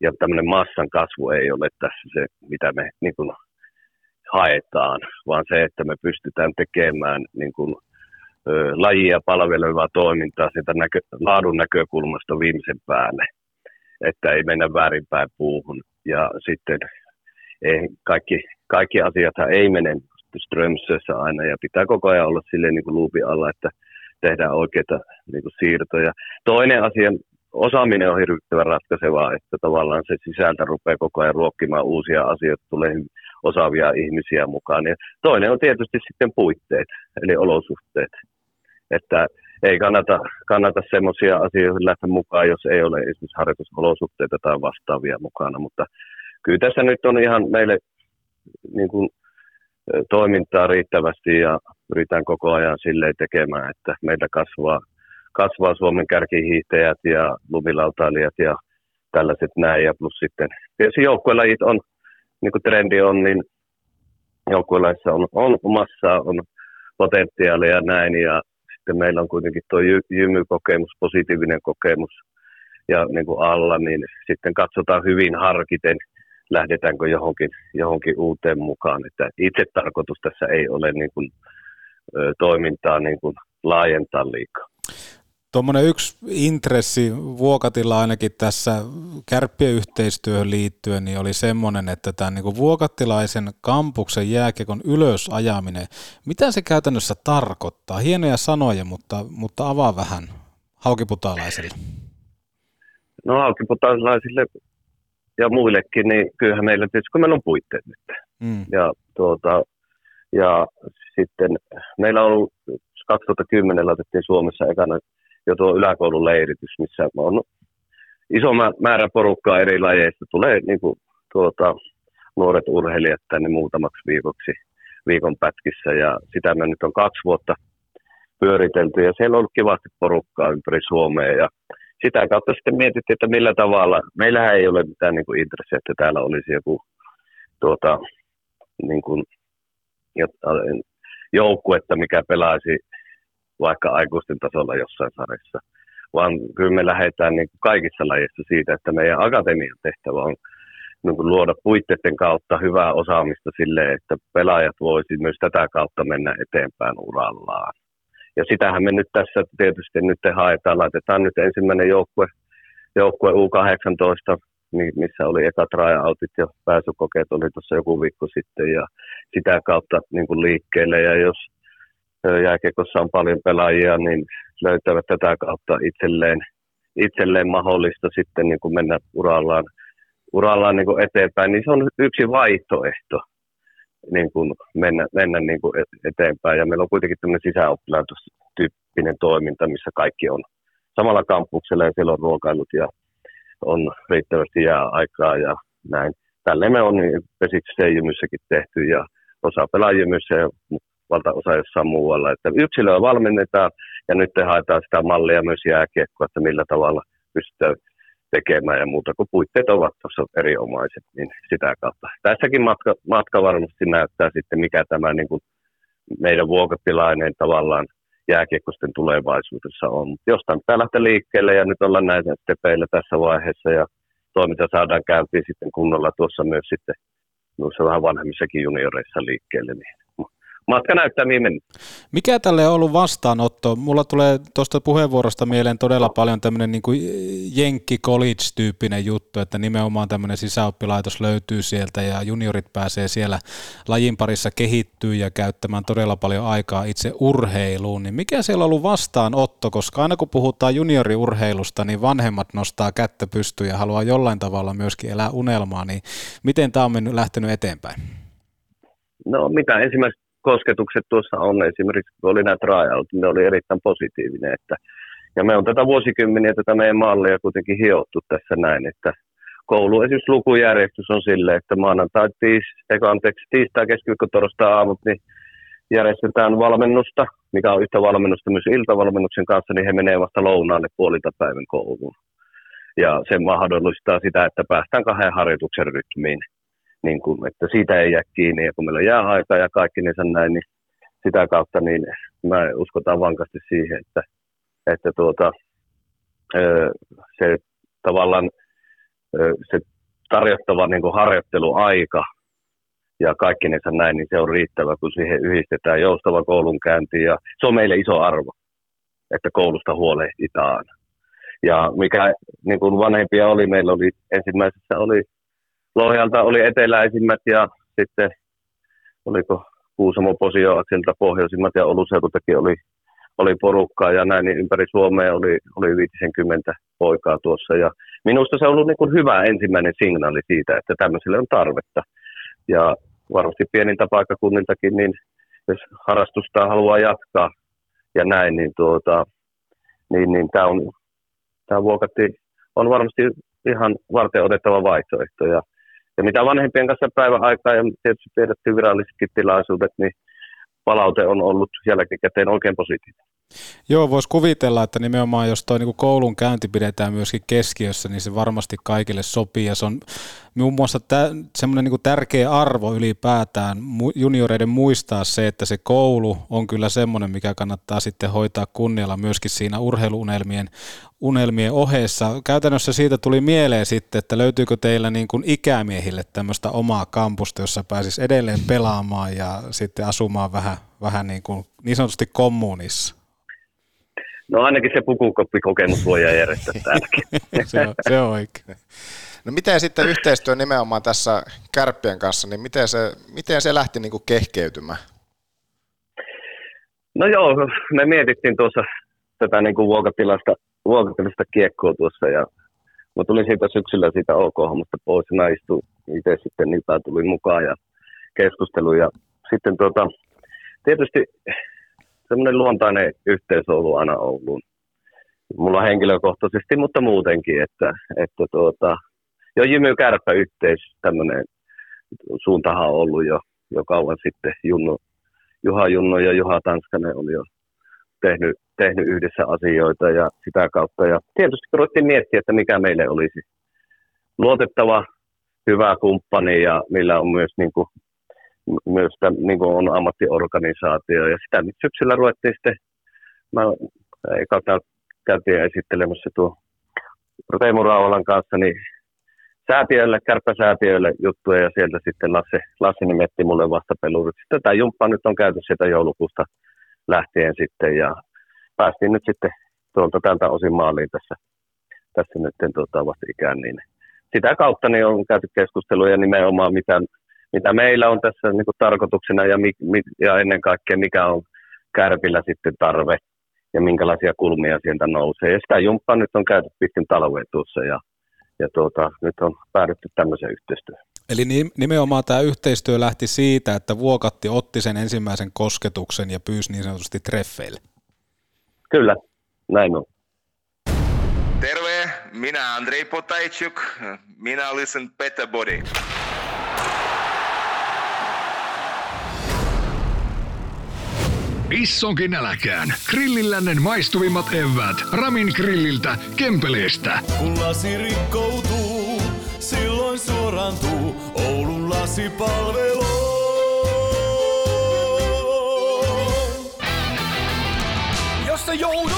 ja tämmöinen massan kasvu ei ole tässä se, mitä me niin kuin, haetaan, vaan se, että me pystytään tekemään niin kuin, ö, lajia palvelevaa toimintaa sitä näkö, laadun näkökulmasta viimeisen päälle, että ei mennä väärinpäin puuhun. Ja sitten ei, kaikki, kaikki asiat ei mene strömsössä aina ja pitää koko ajan olla silleen niin kuin luupi alla, että tehdään oikeita niin kuin siirtoja. Toinen asia, osaaminen on hirvittävän ratkaisevaa, että tavallaan se sisältä rupeaa koko ajan ruokkimaan uusia asioita, tulee osaavia ihmisiä mukaan. Ja toinen on tietysti sitten puitteet, eli olosuhteet. Että ei kannata, kannata semmoisia asioita lähteä mukaan, jos ei ole esimerkiksi harjoitusolosuhteita tai vastaavia mukana. Mutta kyllä tässä nyt on ihan meille niin kuin, toimintaa riittävästi ja pyritään koko ajan silleen tekemään, että meitä kasvaa kasvaa Suomen kärkihiihtäjät ja lumilautailijat ja tällaiset näin. Ja plus sitten tietysti joukkuelajit on, niin kuin trendi on, niin joukkuelajissa on, on massaa, on potentiaalia ja näin. Ja sitten meillä on kuitenkin tuo jymykokemus, positiivinen kokemus ja niin kuin alla, niin sitten katsotaan hyvin harkiten, lähdetäänkö johonkin, johonkin uuteen mukaan. Että itse tarkoitus tässä ei ole niin kuin, toimintaa niin kuin laajentaa liikaa. Tuommoinen yksi intressi Vuokatilla ainakin tässä kärppien yhteistyöhön liittyen niin oli semmoinen, että tämän niin vuokattilaisen kampuksen jääkiekon ylösajaminen, mitä se käytännössä tarkoittaa? Hienoja sanoja, mutta, mutta avaa vähän haukiputalaisille. No haukiputalaisille ja muillekin, niin kyllähän meillä tietysti, kun meillä on puitteet nyt. Mm. Ja, tuota, ja sitten meillä on ollut 2010 laitettiin Suomessa ekana jo tuo yläkoulun leiritys, missä on iso määrä porukkaa eri lajeista. Tulee niin kuin, tuota, nuoret urheilijat tänne muutamaksi viikoksi viikon pätkissä. Ja sitä me nyt on kaksi vuotta pyöritelty. Ja siellä on ollut kivasti porukkaa ympäri Suomea. Ja sitä kautta sitten mietittiin, että millä tavalla, meillähän ei ole mitään niin kuin intressiä, että täällä olisi joku tuota, niin kuin, joukkuetta, mikä pelaisi vaikka aikuisten tasolla jossain sarjassa, vaan kyllä me lähdetään niin kuin kaikissa lajeissa siitä, että meidän akatemian tehtävä on niin kuin luoda puitteiden kautta hyvää osaamista sille, että pelaajat voisivat myös tätä kautta mennä eteenpäin urallaan. Ja sitähän me nyt tässä tietysti nyt haetaan, laitetaan nyt ensimmäinen joukkue, joukkue U18, missä oli eka tryoutit ja pääsykokeet oli tuossa joku viikko sitten ja sitä kautta niin kuin liikkeelle. Ja jos jääkiekossa on paljon pelaajia, niin löytävät tätä kautta itselleen, itselleen mahdollista sitten niin kuin mennä urallaan, urallaan niin kuin eteenpäin, niin se on yksi vaihtoehto niin kuin mennä, mennä niin kuin eteenpäin. Ja meillä on kuitenkin tämmöinen sisäoppilaitosjärjestelmä tyyppinen toiminta, missä kaikki on samalla kampuksella ja siellä on ruokailut ja on riittävästi jää aikaa ja näin. Tälleen me on niin Pesiksi tehty ja osa pelaa ja valtaosa jossain muualla. Että yksilöä valmennetaan ja nyt haetaan sitä mallia myös jääkiekkoa, että millä tavalla pystytään tekemään ja muuta, kun puitteet ovat tuossa eriomaiset, niin sitä kautta. Tässäkin matka, matka varmasti näyttää sitten, mikä tämä niin kuin meidän vuokatilainen tavallaan jääkiekkosten tulevaisuudessa on. Mutta jostain pitää lähteä liikkeelle ja nyt ollaan näitä stepeillä tässä vaiheessa ja toiminta saadaan käyntiin sitten kunnolla tuossa myös sitten noissa vähän vanhemmissakin junioreissa liikkeelle, niin matka näyttää mihin mennä. Mikä tälle on ollut vastaanotto? Mulla tulee tuosta puheenvuorosta mieleen todella paljon tämmöinen niin kuin Jenkki College-tyyppinen juttu, että nimenomaan tämmöinen sisäoppilaitos löytyy sieltä ja juniorit pääsee siellä lajin parissa kehittyy ja käyttämään todella paljon aikaa itse urheiluun. Niin mikä siellä on ollut vastaanotto? Koska aina kun puhutaan junioriurheilusta, niin vanhemmat nostaa kättä pystyyn ja haluaa jollain tavalla myöskin elää unelmaa. Niin miten tämä on mennyt, lähtenyt eteenpäin? No mitä ensimmäiset kosketukset tuossa on esimerkiksi, kun oli nämä tryout, ne oli erittäin positiivinen. Että, ja me on tätä vuosikymmeniä tätä meidän mallia kuitenkin hiottu tässä näin, että koulu esimerkiksi lukujärjestys on sille, että maanantai, tiis, eikä anteeksi, tiistai, keskiviikko, torstai aamut, niin järjestetään valmennusta, mikä on yhtä valmennusta myös iltavalmennuksen kanssa, niin he menee vasta lounaalle puolilta päivän kouluun. Ja se mahdollistaa sitä, että päästään kahden harjoituksen rytmiin niin kuin, että siitä ei jää kiinni. Ja kun meillä on jääaika ja kaikki niin näin, niin sitä kautta niin mä uskotaan vankasti siihen, että, että tuota, se tavallaan se tarjottava niin kuin harjoitteluaika ja kaikki niissä näin, niin se on riittävä, kun siihen yhdistetään joustava koulunkäynti ja se on meille iso arvo, että koulusta huolehditaan. Ja mikä niin kuin vanhempia oli, meillä oli ensimmäisessä oli Lohjalta oli eteläisimmät ja sitten oliko Kuusamo Posioaksilta pohjoisimmat ja Oluseudultakin oli, oli porukkaa ja näin, niin ympäri Suomea oli, oli 50 poikaa tuossa. Ja minusta se on ollut niin kuin hyvä ensimmäinen signaali siitä, että tämmöiselle on tarvetta. Ja varmasti pienintä paikkakunniltakin, niin jos harrastusta haluaa jatkaa ja näin, niin, tuota, niin, niin tämä on, tämä vuokatti on varmasti ihan varten otettava vaihtoehto. Ja ja mitä vanhempien kanssa päivän aikaa ja tietysti tiedetty virallisetkin tilaisuudet, niin palaute on ollut jälkikäteen oikein positiivinen. Joo, voisi kuvitella, että nimenomaan jos tuo niin koulun käynti pidetään myöskin keskiössä, niin se varmasti kaikille sopii. Ja se on muun muassa tä, semmoinen niin tärkeä arvo ylipäätään junioreiden muistaa se, että se koulu on kyllä semmoinen, mikä kannattaa sitten hoitaa kunnialla myöskin siinä urheiluunelmien unelmien ohessa. Käytännössä siitä tuli mieleen sitten, että löytyykö teillä niin kuin ikämiehille tämmöistä omaa kampusta, jossa pääsisi edelleen pelaamaan ja sitten asumaan vähän, vähän niin, kuin, niin sanotusti kommunissa? No ainakin se pukukoppikokemus voi järjestää täälläkin. se, on, se on oikein. No miten sitten yhteistyö nimenomaan tässä kärppien kanssa, niin miten se, miten se lähti niin kuin kehkeytymään? No joo, me mietittiin tuossa tätä niin kuin vuokatilasta, vuokatilasta kiekkoa tuossa ja mä tulin siitä syksyllä siitä OK-hommasta pois ja mä istuin itse sitten niin tuli mukaan ja keskustelu ja sitten tuota, tietysti semmoinen luontainen yhteys on ollut aina Ouluun. Mulla henkilökohtaisesti, mutta muutenkin, että, että tuota, jo Jymy Kärppä yhteis tämmöinen suuntahan on ollut jo, jo kauan sitten. Junno, Juha Junno ja Juha Tanskanen on jo tehnyt, tehnyt yhdessä asioita ja sitä kautta. Ja tietysti ruvettiin miettiä, että mikä meille olisi luotettava, hyvä kumppani ja millä on myös niin kuin myös niin kuin on ammattiorganisaatio. Ja sitä nyt syksyllä ruvettiin sitten, mä kautta käytiin esittelemässä tuo Teemu Rauhalan kanssa, niin säätiöille, kärppäsäätiöille juttuja ja sieltä sitten Lasse, Lasse nimetti mulle vastapelurit. Tätä jumppaa nyt on käyty sieltä joulukuusta lähtien sitten ja päästiin nyt sitten tuolta tältä osin maaliin tässä, tässä nyt tuota, ikään, niin sitä kautta niin on käyty keskusteluja nimenomaan mitä mitä meillä on tässä niin kuin tarkoituksena ja, mi, mi, ja ennen kaikkea mikä on kärpillä sitten tarve ja minkälaisia kulmia sieltä nousee. Ja sitä jumppaa nyt on käyty pitkin talvea tuossa ja, ja tuota, nyt on päädytty tämmöiseen yhteistyöhön. Eli nimenomaan tämä yhteistyö lähti siitä, että Vuokatti otti sen ensimmäisen kosketuksen ja pyysi niin sanotusti treffeille. Kyllä, näin on. Terve, minä Andrei Potajczuk, minä listen Better Body. Issonkin äläkään. Grillillännen maistuvimmat evät. Ramin grilliltä, Kempeleestä. Kun lasi rikkoutuu, silloin suorantuu Oulun lasipalvelu. Jos sä joudut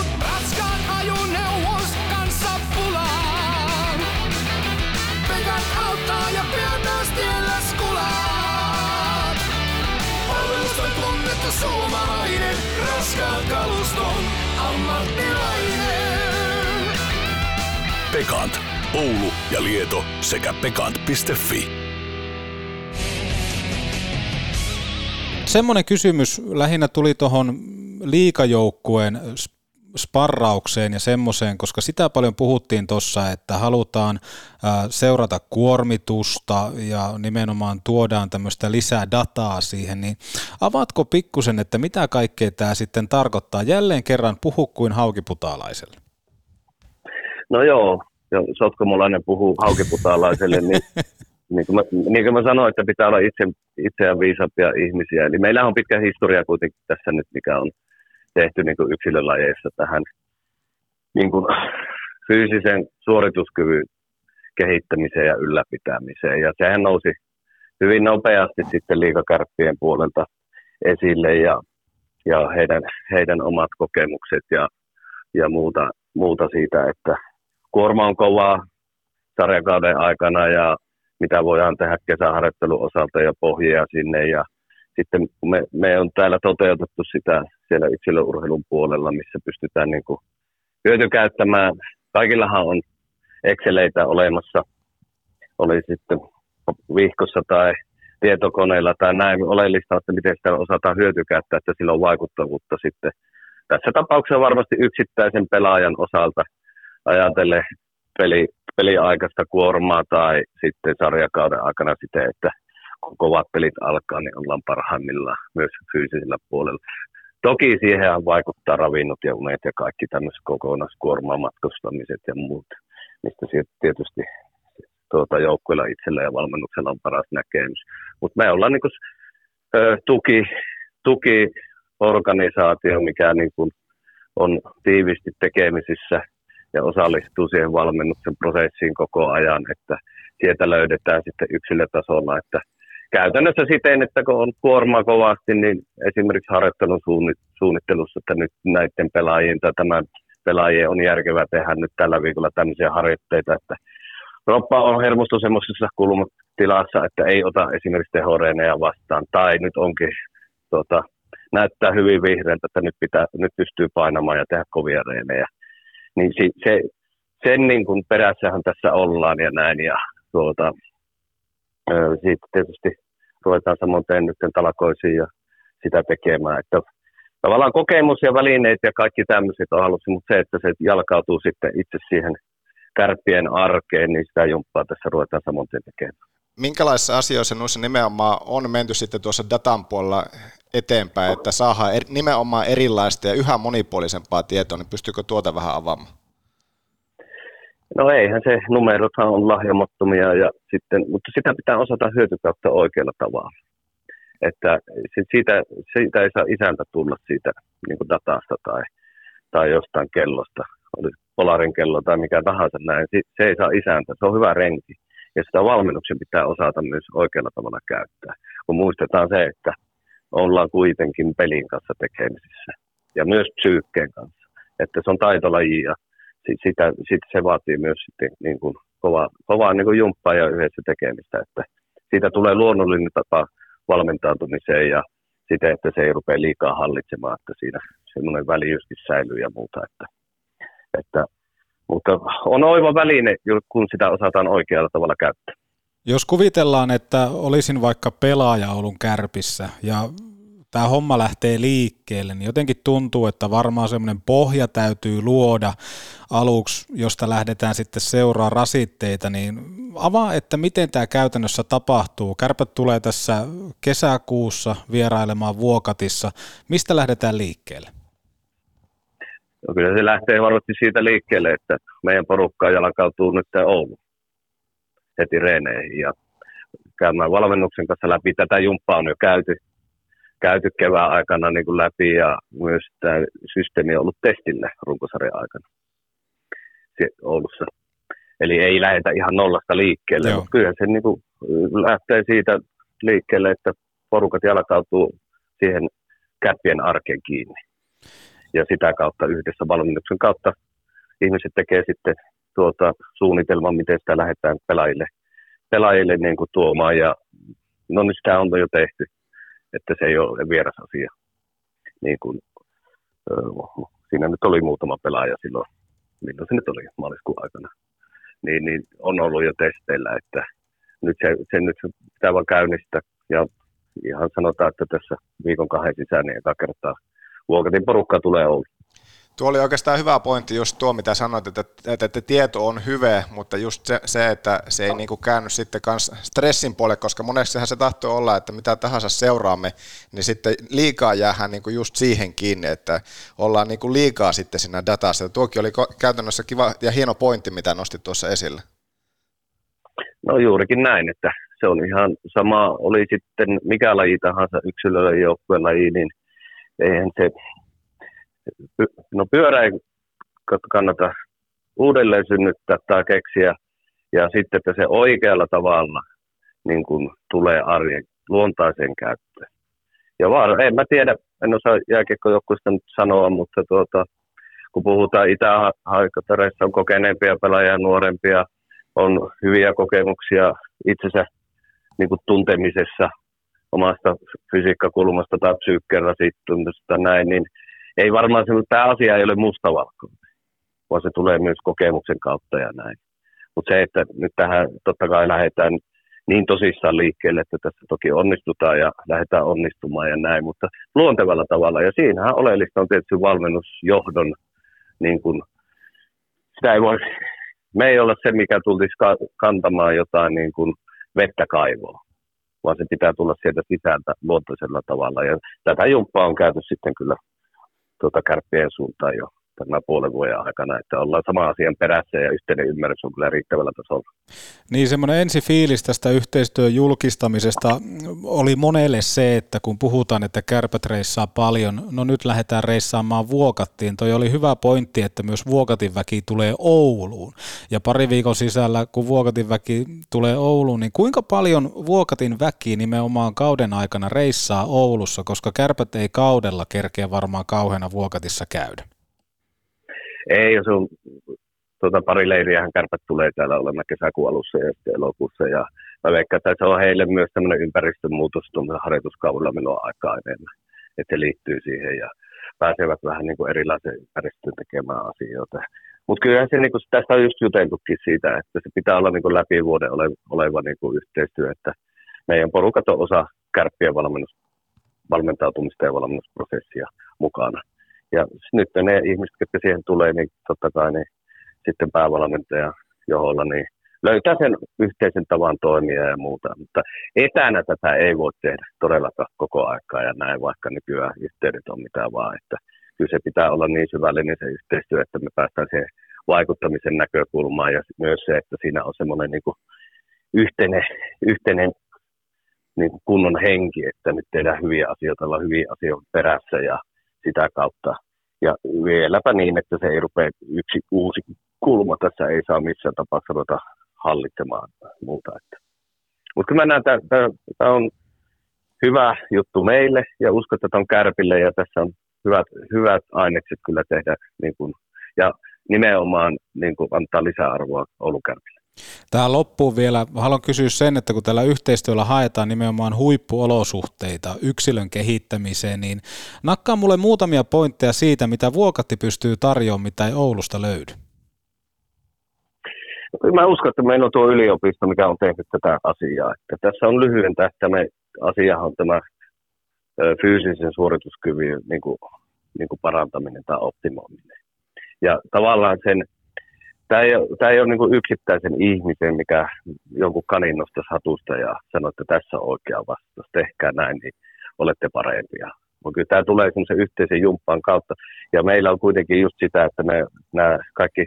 suomalainen, raskaan kaluston ammattilainen. Pekant. Oulu ja Lieto sekä pekant.fi. Semmoinen kysymys lähinnä tuli tuohon liikajoukkueen sparraukseen ja semmoiseen, koska sitä paljon puhuttiin tuossa, että halutaan seurata kuormitusta ja nimenomaan tuodaan tämmöistä lisää dataa siihen, niin avaatko pikkusen, että mitä kaikkea tämä sitten tarkoittaa? Jälleen kerran puhu kuin haukiputaalaiselle. No joo, ja sotkomolainen puhuu haukiputaalaiselle, niin niin kuin, mä, niin kuin mä sanoin, että pitää olla itse, itseään viisaampia ihmisiä. Eli meillä on pitkä historia kuitenkin tässä nyt, mikä on tehty niin kuin yksilölajeissa tähän niin kuin fyysisen suorituskyvyn kehittämiseen ja ylläpitämiseen. Ja sehän nousi hyvin nopeasti sitten liikakärppien puolelta esille ja, ja heidän, heidän omat kokemukset ja, ja muuta, muuta siitä, että kuorma on kovaa sarjakauden aikana ja mitä voidaan tehdä kesäharjoittelun osalta ja pohjia sinne. Ja sitten me, me on täällä toteutettu sitä siellä yksilöurheilun puolella, missä pystytään niin kuin hyötykäyttämään. Kaikillahan on Exceleitä olemassa, oli sitten vihkossa tai tietokoneella tai näin. Oleellista että miten sitä osataan hyötykäyttää, että sillä on vaikuttavuutta sitten. Tässä tapauksessa varmasti yksittäisen pelaajan osalta ajatellen peli, peliaikaista kuormaa tai sitten sarjakauden aikana siten, että kun kovat pelit alkaa, niin ollaan parhaimmillaan myös fyysisellä puolella. Toki siihen vaikuttaa ravinnot ja unet ja kaikki tämmöiset kokonaiskuormaa, matkustamiset ja muut, mistä tietysti tuota, joukkueella itsellä ja valmennuksella on paras näkemys. Mutta me ollaan niin kuin, ö, tuki, tukiorganisaatio, mikä niin on tiivisti tekemisissä ja osallistuu siihen valmennuksen prosessiin koko ajan, että sieltä löydetään sitten yksilötasolla, että käytännössä siten, että kun on kuorma kovasti, niin esimerkiksi harjoittelun suunnittelussa, että nyt näiden pelaajien tai tämän pelaajien on järkevää tehdä nyt tällä viikolla tämmöisiä harjoitteita, että Roppa on hermostu semmoisessa kulmatilassa, että ei ota esimerkiksi tehoreeneja vastaan, tai nyt onkin tota, näyttää hyvin vihreältä, että nyt, pitää, nyt pystyy painamaan ja tehdä kovia reenejä niin se, se, sen niin kuin perässähän tässä ollaan ja näin. Ja tuota, siitä tietysti ruvetaan samoin nyt talakoisiin ja sitä tekemään. Että tavallaan kokemus ja välineet ja kaikki tämmöiset on halusi, mutta se, että se jalkautuu sitten itse siihen kärppien arkeen, niin sitä jumppaa tässä ruvetaan samoin tekemään. Minkälaisissa asioissa noissa nimenomaan on menty sitten tuossa datan puolella eteenpäin, että saadaan er, nimenomaan erilaista ja yhä monipuolisempaa tietoa, niin pystyykö tuota vähän avaamaan? No eihän se, numerothan on lahjomattomia, ja sitten, mutta sitä pitää osata hyötykäyttää oikealla tavalla. Että siitä, siitä ei saa isäntä tulla siitä niin datasta tai, tai jostain kellosta, oli Polarin kello tai mikä tahansa näin, se ei saa isäntä, se on hyvä renki. Ja sitä valmennuksen pitää osata myös oikealla tavalla käyttää. Kun muistetaan se, että ollaan kuitenkin pelin kanssa tekemisissä ja myös psyykkeen kanssa. Että se on taitolaji ja sitä, sit se vaatii myös sitten niin kuin kovaa, kovaa niin kuin jumppaa ja yhdessä tekemistä. Että siitä tulee luonnollinen tapa valmentautumiseen ja siten, että se ei rupea liikaa hallitsemaan, että siinä semmoinen välijyskin säilyy ja muuta. Että, että, mutta on oiva väline, kun sitä osataan oikealla tavalla käyttää. Jos kuvitellaan, että olisin vaikka pelaaja Oulun kärpissä ja tämä homma lähtee liikkeelle, niin jotenkin tuntuu, että varmaan semmoinen pohja täytyy luoda aluksi, josta lähdetään sitten seuraa rasitteita, niin avaa, että miten tämä käytännössä tapahtuu. Kärpät tulee tässä kesäkuussa vierailemaan Vuokatissa. Mistä lähdetään liikkeelle? No kyllä se lähtee varmasti siitä liikkeelle, että meidän porukka jalkautuu nyt Oulu heti reeneihin ja käymään valmennuksen kanssa läpi. Tätä jumppaa on jo käyty, käyty kevään aikana niin kuin läpi ja myös tämä systeemi on ollut testillä runkosarjan aikana Oulussa. Eli ei lähdetä ihan nollasta liikkeelle, mutta kyllä se niin kuin lähtee siitä liikkeelle, että porukat jalkautuu siihen käppien arkeen kiinni. Ja sitä kautta yhdessä valmennuksen kautta ihmiset tekee sitten tuota suunnitelman, miten sitä lähdetään pelaajille, pelaajille niin kuin tuomaan. Ja no niin sitä on jo tehty, että se ei ole vieras asia. Niin kuin, siinä nyt oli muutama pelaaja silloin, milloin se nyt oli maaliskuun aikana. Niin, niin on ollut jo testeillä, että nyt se, se nyt pitää vaan käynnistää. Ja ihan sanotaan, että tässä viikon kahden sisään niin kertaa Vuokatin porukka tulee Ouluun. Tuo oli oikeastaan hyvä pointti just tuo, mitä sanoit, että, että, että tieto on hyvä, mutta just se, se että se ei niin kuin käänny sitten kans stressin puolelle, koska monestihan se tahtoo olla, että mitä tahansa seuraamme, niin sitten liikaa jäähän niin kuin just siihen kiinni, että ollaan niin kuin liikaa sitten siinä datassa. Ja tuokin oli käytännössä kiva ja hieno pointti, mitä nostit tuossa esille. No juurikin näin, että se on ihan sama, oli sitten mikä laji tahansa yksilöllä joukkueen laji, niin eihän se, no pyörä ei kannata uudelleen synnyttää tai keksiä, ja sitten, että se oikealla tavalla niin kuin tulee arjen luontaiseen käyttöön. Ja vaan, en mä tiedä, en osaa jääkiekkojoukkuista nyt sanoa, mutta tuota, kun puhutaan Itä-Haikatareissa, on kokeneempia pelaajia, nuorempia, on hyviä kokemuksia itsensä niin kuin tuntemisessa omasta fysiikkakulmasta tai psyykkeen rasittumisesta näin, niin ei varmaan se, tämä asia ei ole mustavalkoinen, vaan se tulee myös kokemuksen kautta ja näin. Mutta se, että nyt tähän totta kai lähdetään niin tosissaan liikkeelle, että tässä toki onnistutaan ja lähdetään onnistumaan ja näin, mutta luontevalla tavalla. Ja siinähän oleellista on tietysti valmennusjohdon, niin kuin, sitä ei voi, me ei olla se, mikä tulisi kantamaan jotain niin kuin vettä kaivoa vaan se pitää tulla sieltä sisältä luontoisella tavalla. Ja tätä jumppaa on käyty sitten kyllä tuota kärppien suuntaan jo tämän puolen vuoden aikana, että ollaan sama asian perässä ja yhteinen ymmärrys on kyllä riittävällä tasolla. Niin semmoinen ensi fiilis tästä yhteistyön julkistamisesta oli monelle se, että kun puhutaan, että kärpät reissaa paljon, no nyt lähdetään reissaamaan Vuokattiin. Toi oli hyvä pointti, että myös Vuokatin väki tulee Ouluun. Ja pari viikon sisällä, kun Vuokatin väki tulee Ouluun, niin kuinka paljon Vuokatin väki nimenomaan kauden aikana reissaa Oulussa, koska kärpät ei kaudella kerkeä varmaan kauheana Vuokatissa käydä? Ei, jos on tuota, pari leiriähän kärpät tulee täällä olemaan kesäkuun alussa ja sitten elokuussa. Ja mä veikkaan, että se on heille myös tämmöinen ympäristön muutos tuolla harjoituskaudella milloin aikaa enemmän. Että se liittyy siihen ja pääsevät vähän niin kuin erilaisen ympäristön tekemään asioita. Mutta kyllähän se, niin kuin, tästä on just juteltukin siitä, että se pitää olla niin kuin läpi vuoden oleva, oleva niin kuin yhteistyö, että meidän porukat on osa kärppien valmennus, valmentautumista ja valmennusprosessia mukana. Ja nyt ne ihmiset, jotka siihen tulee, niin totta kai niin sitten päävalmentaja joholla niin löytää sen yhteisen tavan toimia ja muuta. Mutta etänä tätä ei voi tehdä todellakaan koko aikaa ja näin, vaikka nykyään yhteydet on mitä vaan. Että kyllä se pitää olla niin syvällinen se yhteistyö, että me päästään siihen vaikuttamisen näkökulmaan ja myös se, että siinä on semmoinen niin yhteinen, yhteinen niin kunnon henki, että nyt tehdään hyviä asioita, ollaan hyviä asioita perässä ja sitä kautta. Ja vieläpä niin, että se ei rupea yksi uusi kulma tässä ei saa missään tapauksessa ruveta hallitsemaan muuta. Mutta kyllä mä näen, että tämä on hyvä juttu meille ja uskon, että on kärpille ja tässä on hyvät, hyvät ainekset kyllä tehdä niin kuin, ja nimenomaan niin kuin antaa lisäarvoa Oulun kärpille. Tähän loppuun vielä haluan kysyä sen, että kun tällä yhteistyöllä haetaan nimenomaan huippuolosuhteita yksilön kehittämiseen, niin nakkaa mulle muutamia pointteja siitä, mitä Vuokatti pystyy tarjoamaan, mitä ei Oulusta löydy. Mä uskon, että meillä on tuo yliopisto, mikä on tehnyt tätä asiaa. Että tässä on lyhyen tähtäimen asiahan on tämä fyysisen suorituskyvyn niin kuin, niin kuin parantaminen tai optimoiminen. Ja tavallaan sen tämä ei, tämä ei ole niin yksittäisen ihmisen, mikä jonkun kaninnosta hatusta ja sanoo, että tässä on oikea vastaus, tehkää näin, niin olette parempia. Mutta kyllä tämä tulee semmoisen yhteisen jumppaan kautta. Ja meillä on kuitenkin just sitä, että me nämä kaikki,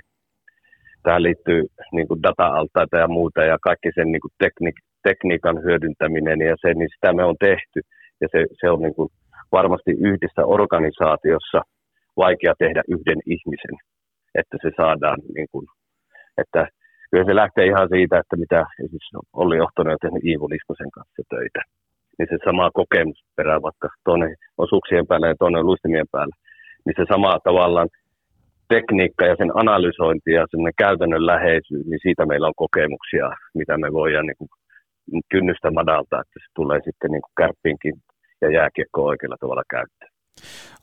tähän liittyy niin kuin data-altaita ja muuta ja kaikki sen niin kuin tekni- tekniikan hyödyntäminen ja se, niin sitä me on tehty. Ja se, se on niin kuin varmasti yhdessä organisaatiossa vaikea tehdä yhden ihmisen, että se saadaan niin kuin, että kyllä se lähtee ihan siitä, että mitä esimerkiksi Olli Ohtonen on tehnyt Iivo Liskosen kanssa töitä. Niin se sama kokemus perää, vaikka toinen on suksien päällä ja toinen luistimien päällä, niin se sama tavallaan tekniikka ja sen analysointi ja sen käytännön läheisyys, niin siitä meillä on kokemuksia, mitä me voidaan niin kuin kynnystä madaltaa, että se tulee sitten niin kuin kärppiinkin ja jääkiekko oikealla tavalla käyttöön.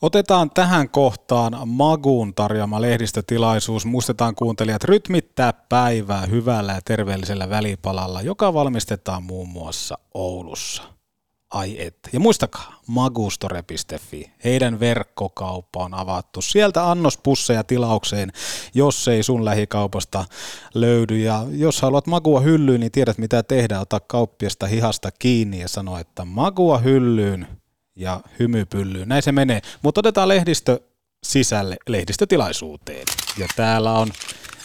Otetaan tähän kohtaan Maguun tarjoama lehdistötilaisuus. Muistetaan kuuntelijat rytmittää päivää hyvällä ja terveellisellä välipalalla, joka valmistetaan muun muassa Oulussa. Ai et. Ja muistakaa, magustore.fi. Heidän verkkokauppa on avattu. Sieltä annospusseja tilaukseen, jos ei sun lähikaupasta löydy. Ja jos haluat magua hyllyyn, niin tiedät mitä tehdä. Ota kauppiasta hihasta kiinni ja sano, että magua hyllyyn ja hymypyllyyn. Näin se menee. Mutta otetaan lehdistö sisälle lehdistötilaisuuteen. Ja täällä on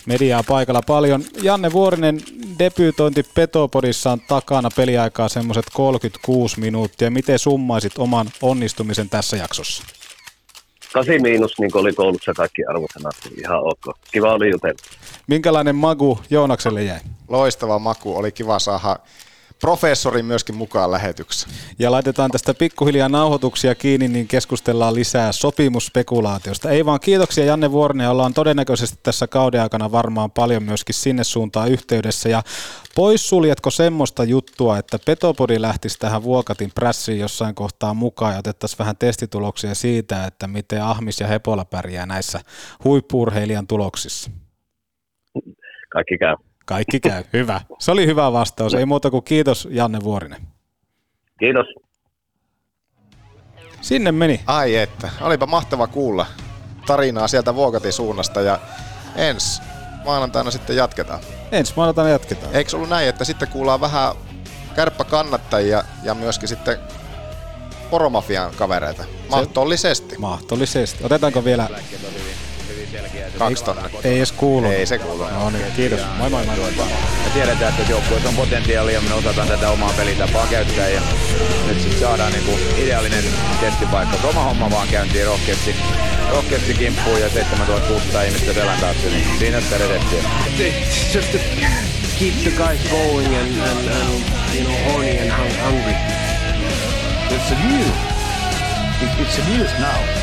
mediaa paikalla paljon. Janne Vuorinen debyytointi Petopodissa on takana peliaikaa semmoiset 36 minuuttia. Miten summaisit oman onnistumisen tässä jaksossa? 8 miinus, niin kuin oli koulussa kaikki arvosanat, niin ihan ok. Kiva oli jutella. Minkälainen maku Joonakselle jäi? Loistava maku, oli kiva saada professori myöskin mukaan lähetyksessä. Ja laitetaan tästä pikkuhiljaa nauhoituksia kiinni, niin keskustellaan lisää sopimusspekulaatiosta. Ei vaan kiitoksia Janne Vuorinen, ollaan todennäköisesti tässä kauden aikana varmaan paljon myöskin sinne suuntaan yhteydessä. Ja poissuljetko semmoista juttua, että Petopodi lähtisi tähän Vuokatin prässiin jossain kohtaa mukaan ja otettaisiin vähän testituloksia siitä, että miten Ahmis ja Hepola pärjää näissä huippurheilijan tuloksissa? Kaikki käy. Kaikki käy, hyvä. Se oli hyvä vastaus. Ei muuta kuin kiitos Janne Vuorinen. Kiitos. Sinne meni. Ai että, olipa mahtava kuulla tarinaa sieltä Vuokatin suunnasta ja ensi maanantaina sitten jatketaan. Ensi maanantaina jatketaan. Eikö ollut näin, että sitten kuullaan vähän kärppäkannattajia ja myöskin sitten poromafian kavereita? Mahdollisesti. Mahdollisesti. Otetaanko vielä Kaksi tonne. Ei edes kuulu. Ei se kuulu. No niin, kiitos. Moi moi moi. moi. Me tiedetään, että joukkueessa on potentiaalia, me osataan tätä omaa pelitapaa käyttää ja nyt sitten saadaan niinku ideaalinen testipaikka. Oma homma vaan käyntiin rohkeasti, rohkeasti kimppuun ja 7600 ihmistä selän taakse, niin siinä sitä redettiä. It's just to keep the guys going and, and, and you know, horny and hung- hungry. It's a news. It, it's a news now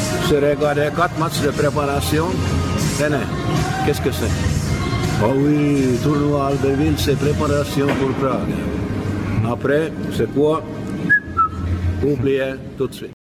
J'ai regardé quatre matchs de préparation. Tenez, qu'est-ce que c'est Oh oui, tournoi Albertville, c'est préparation pour Prague. Après, c'est quoi Oubliez tout de suite.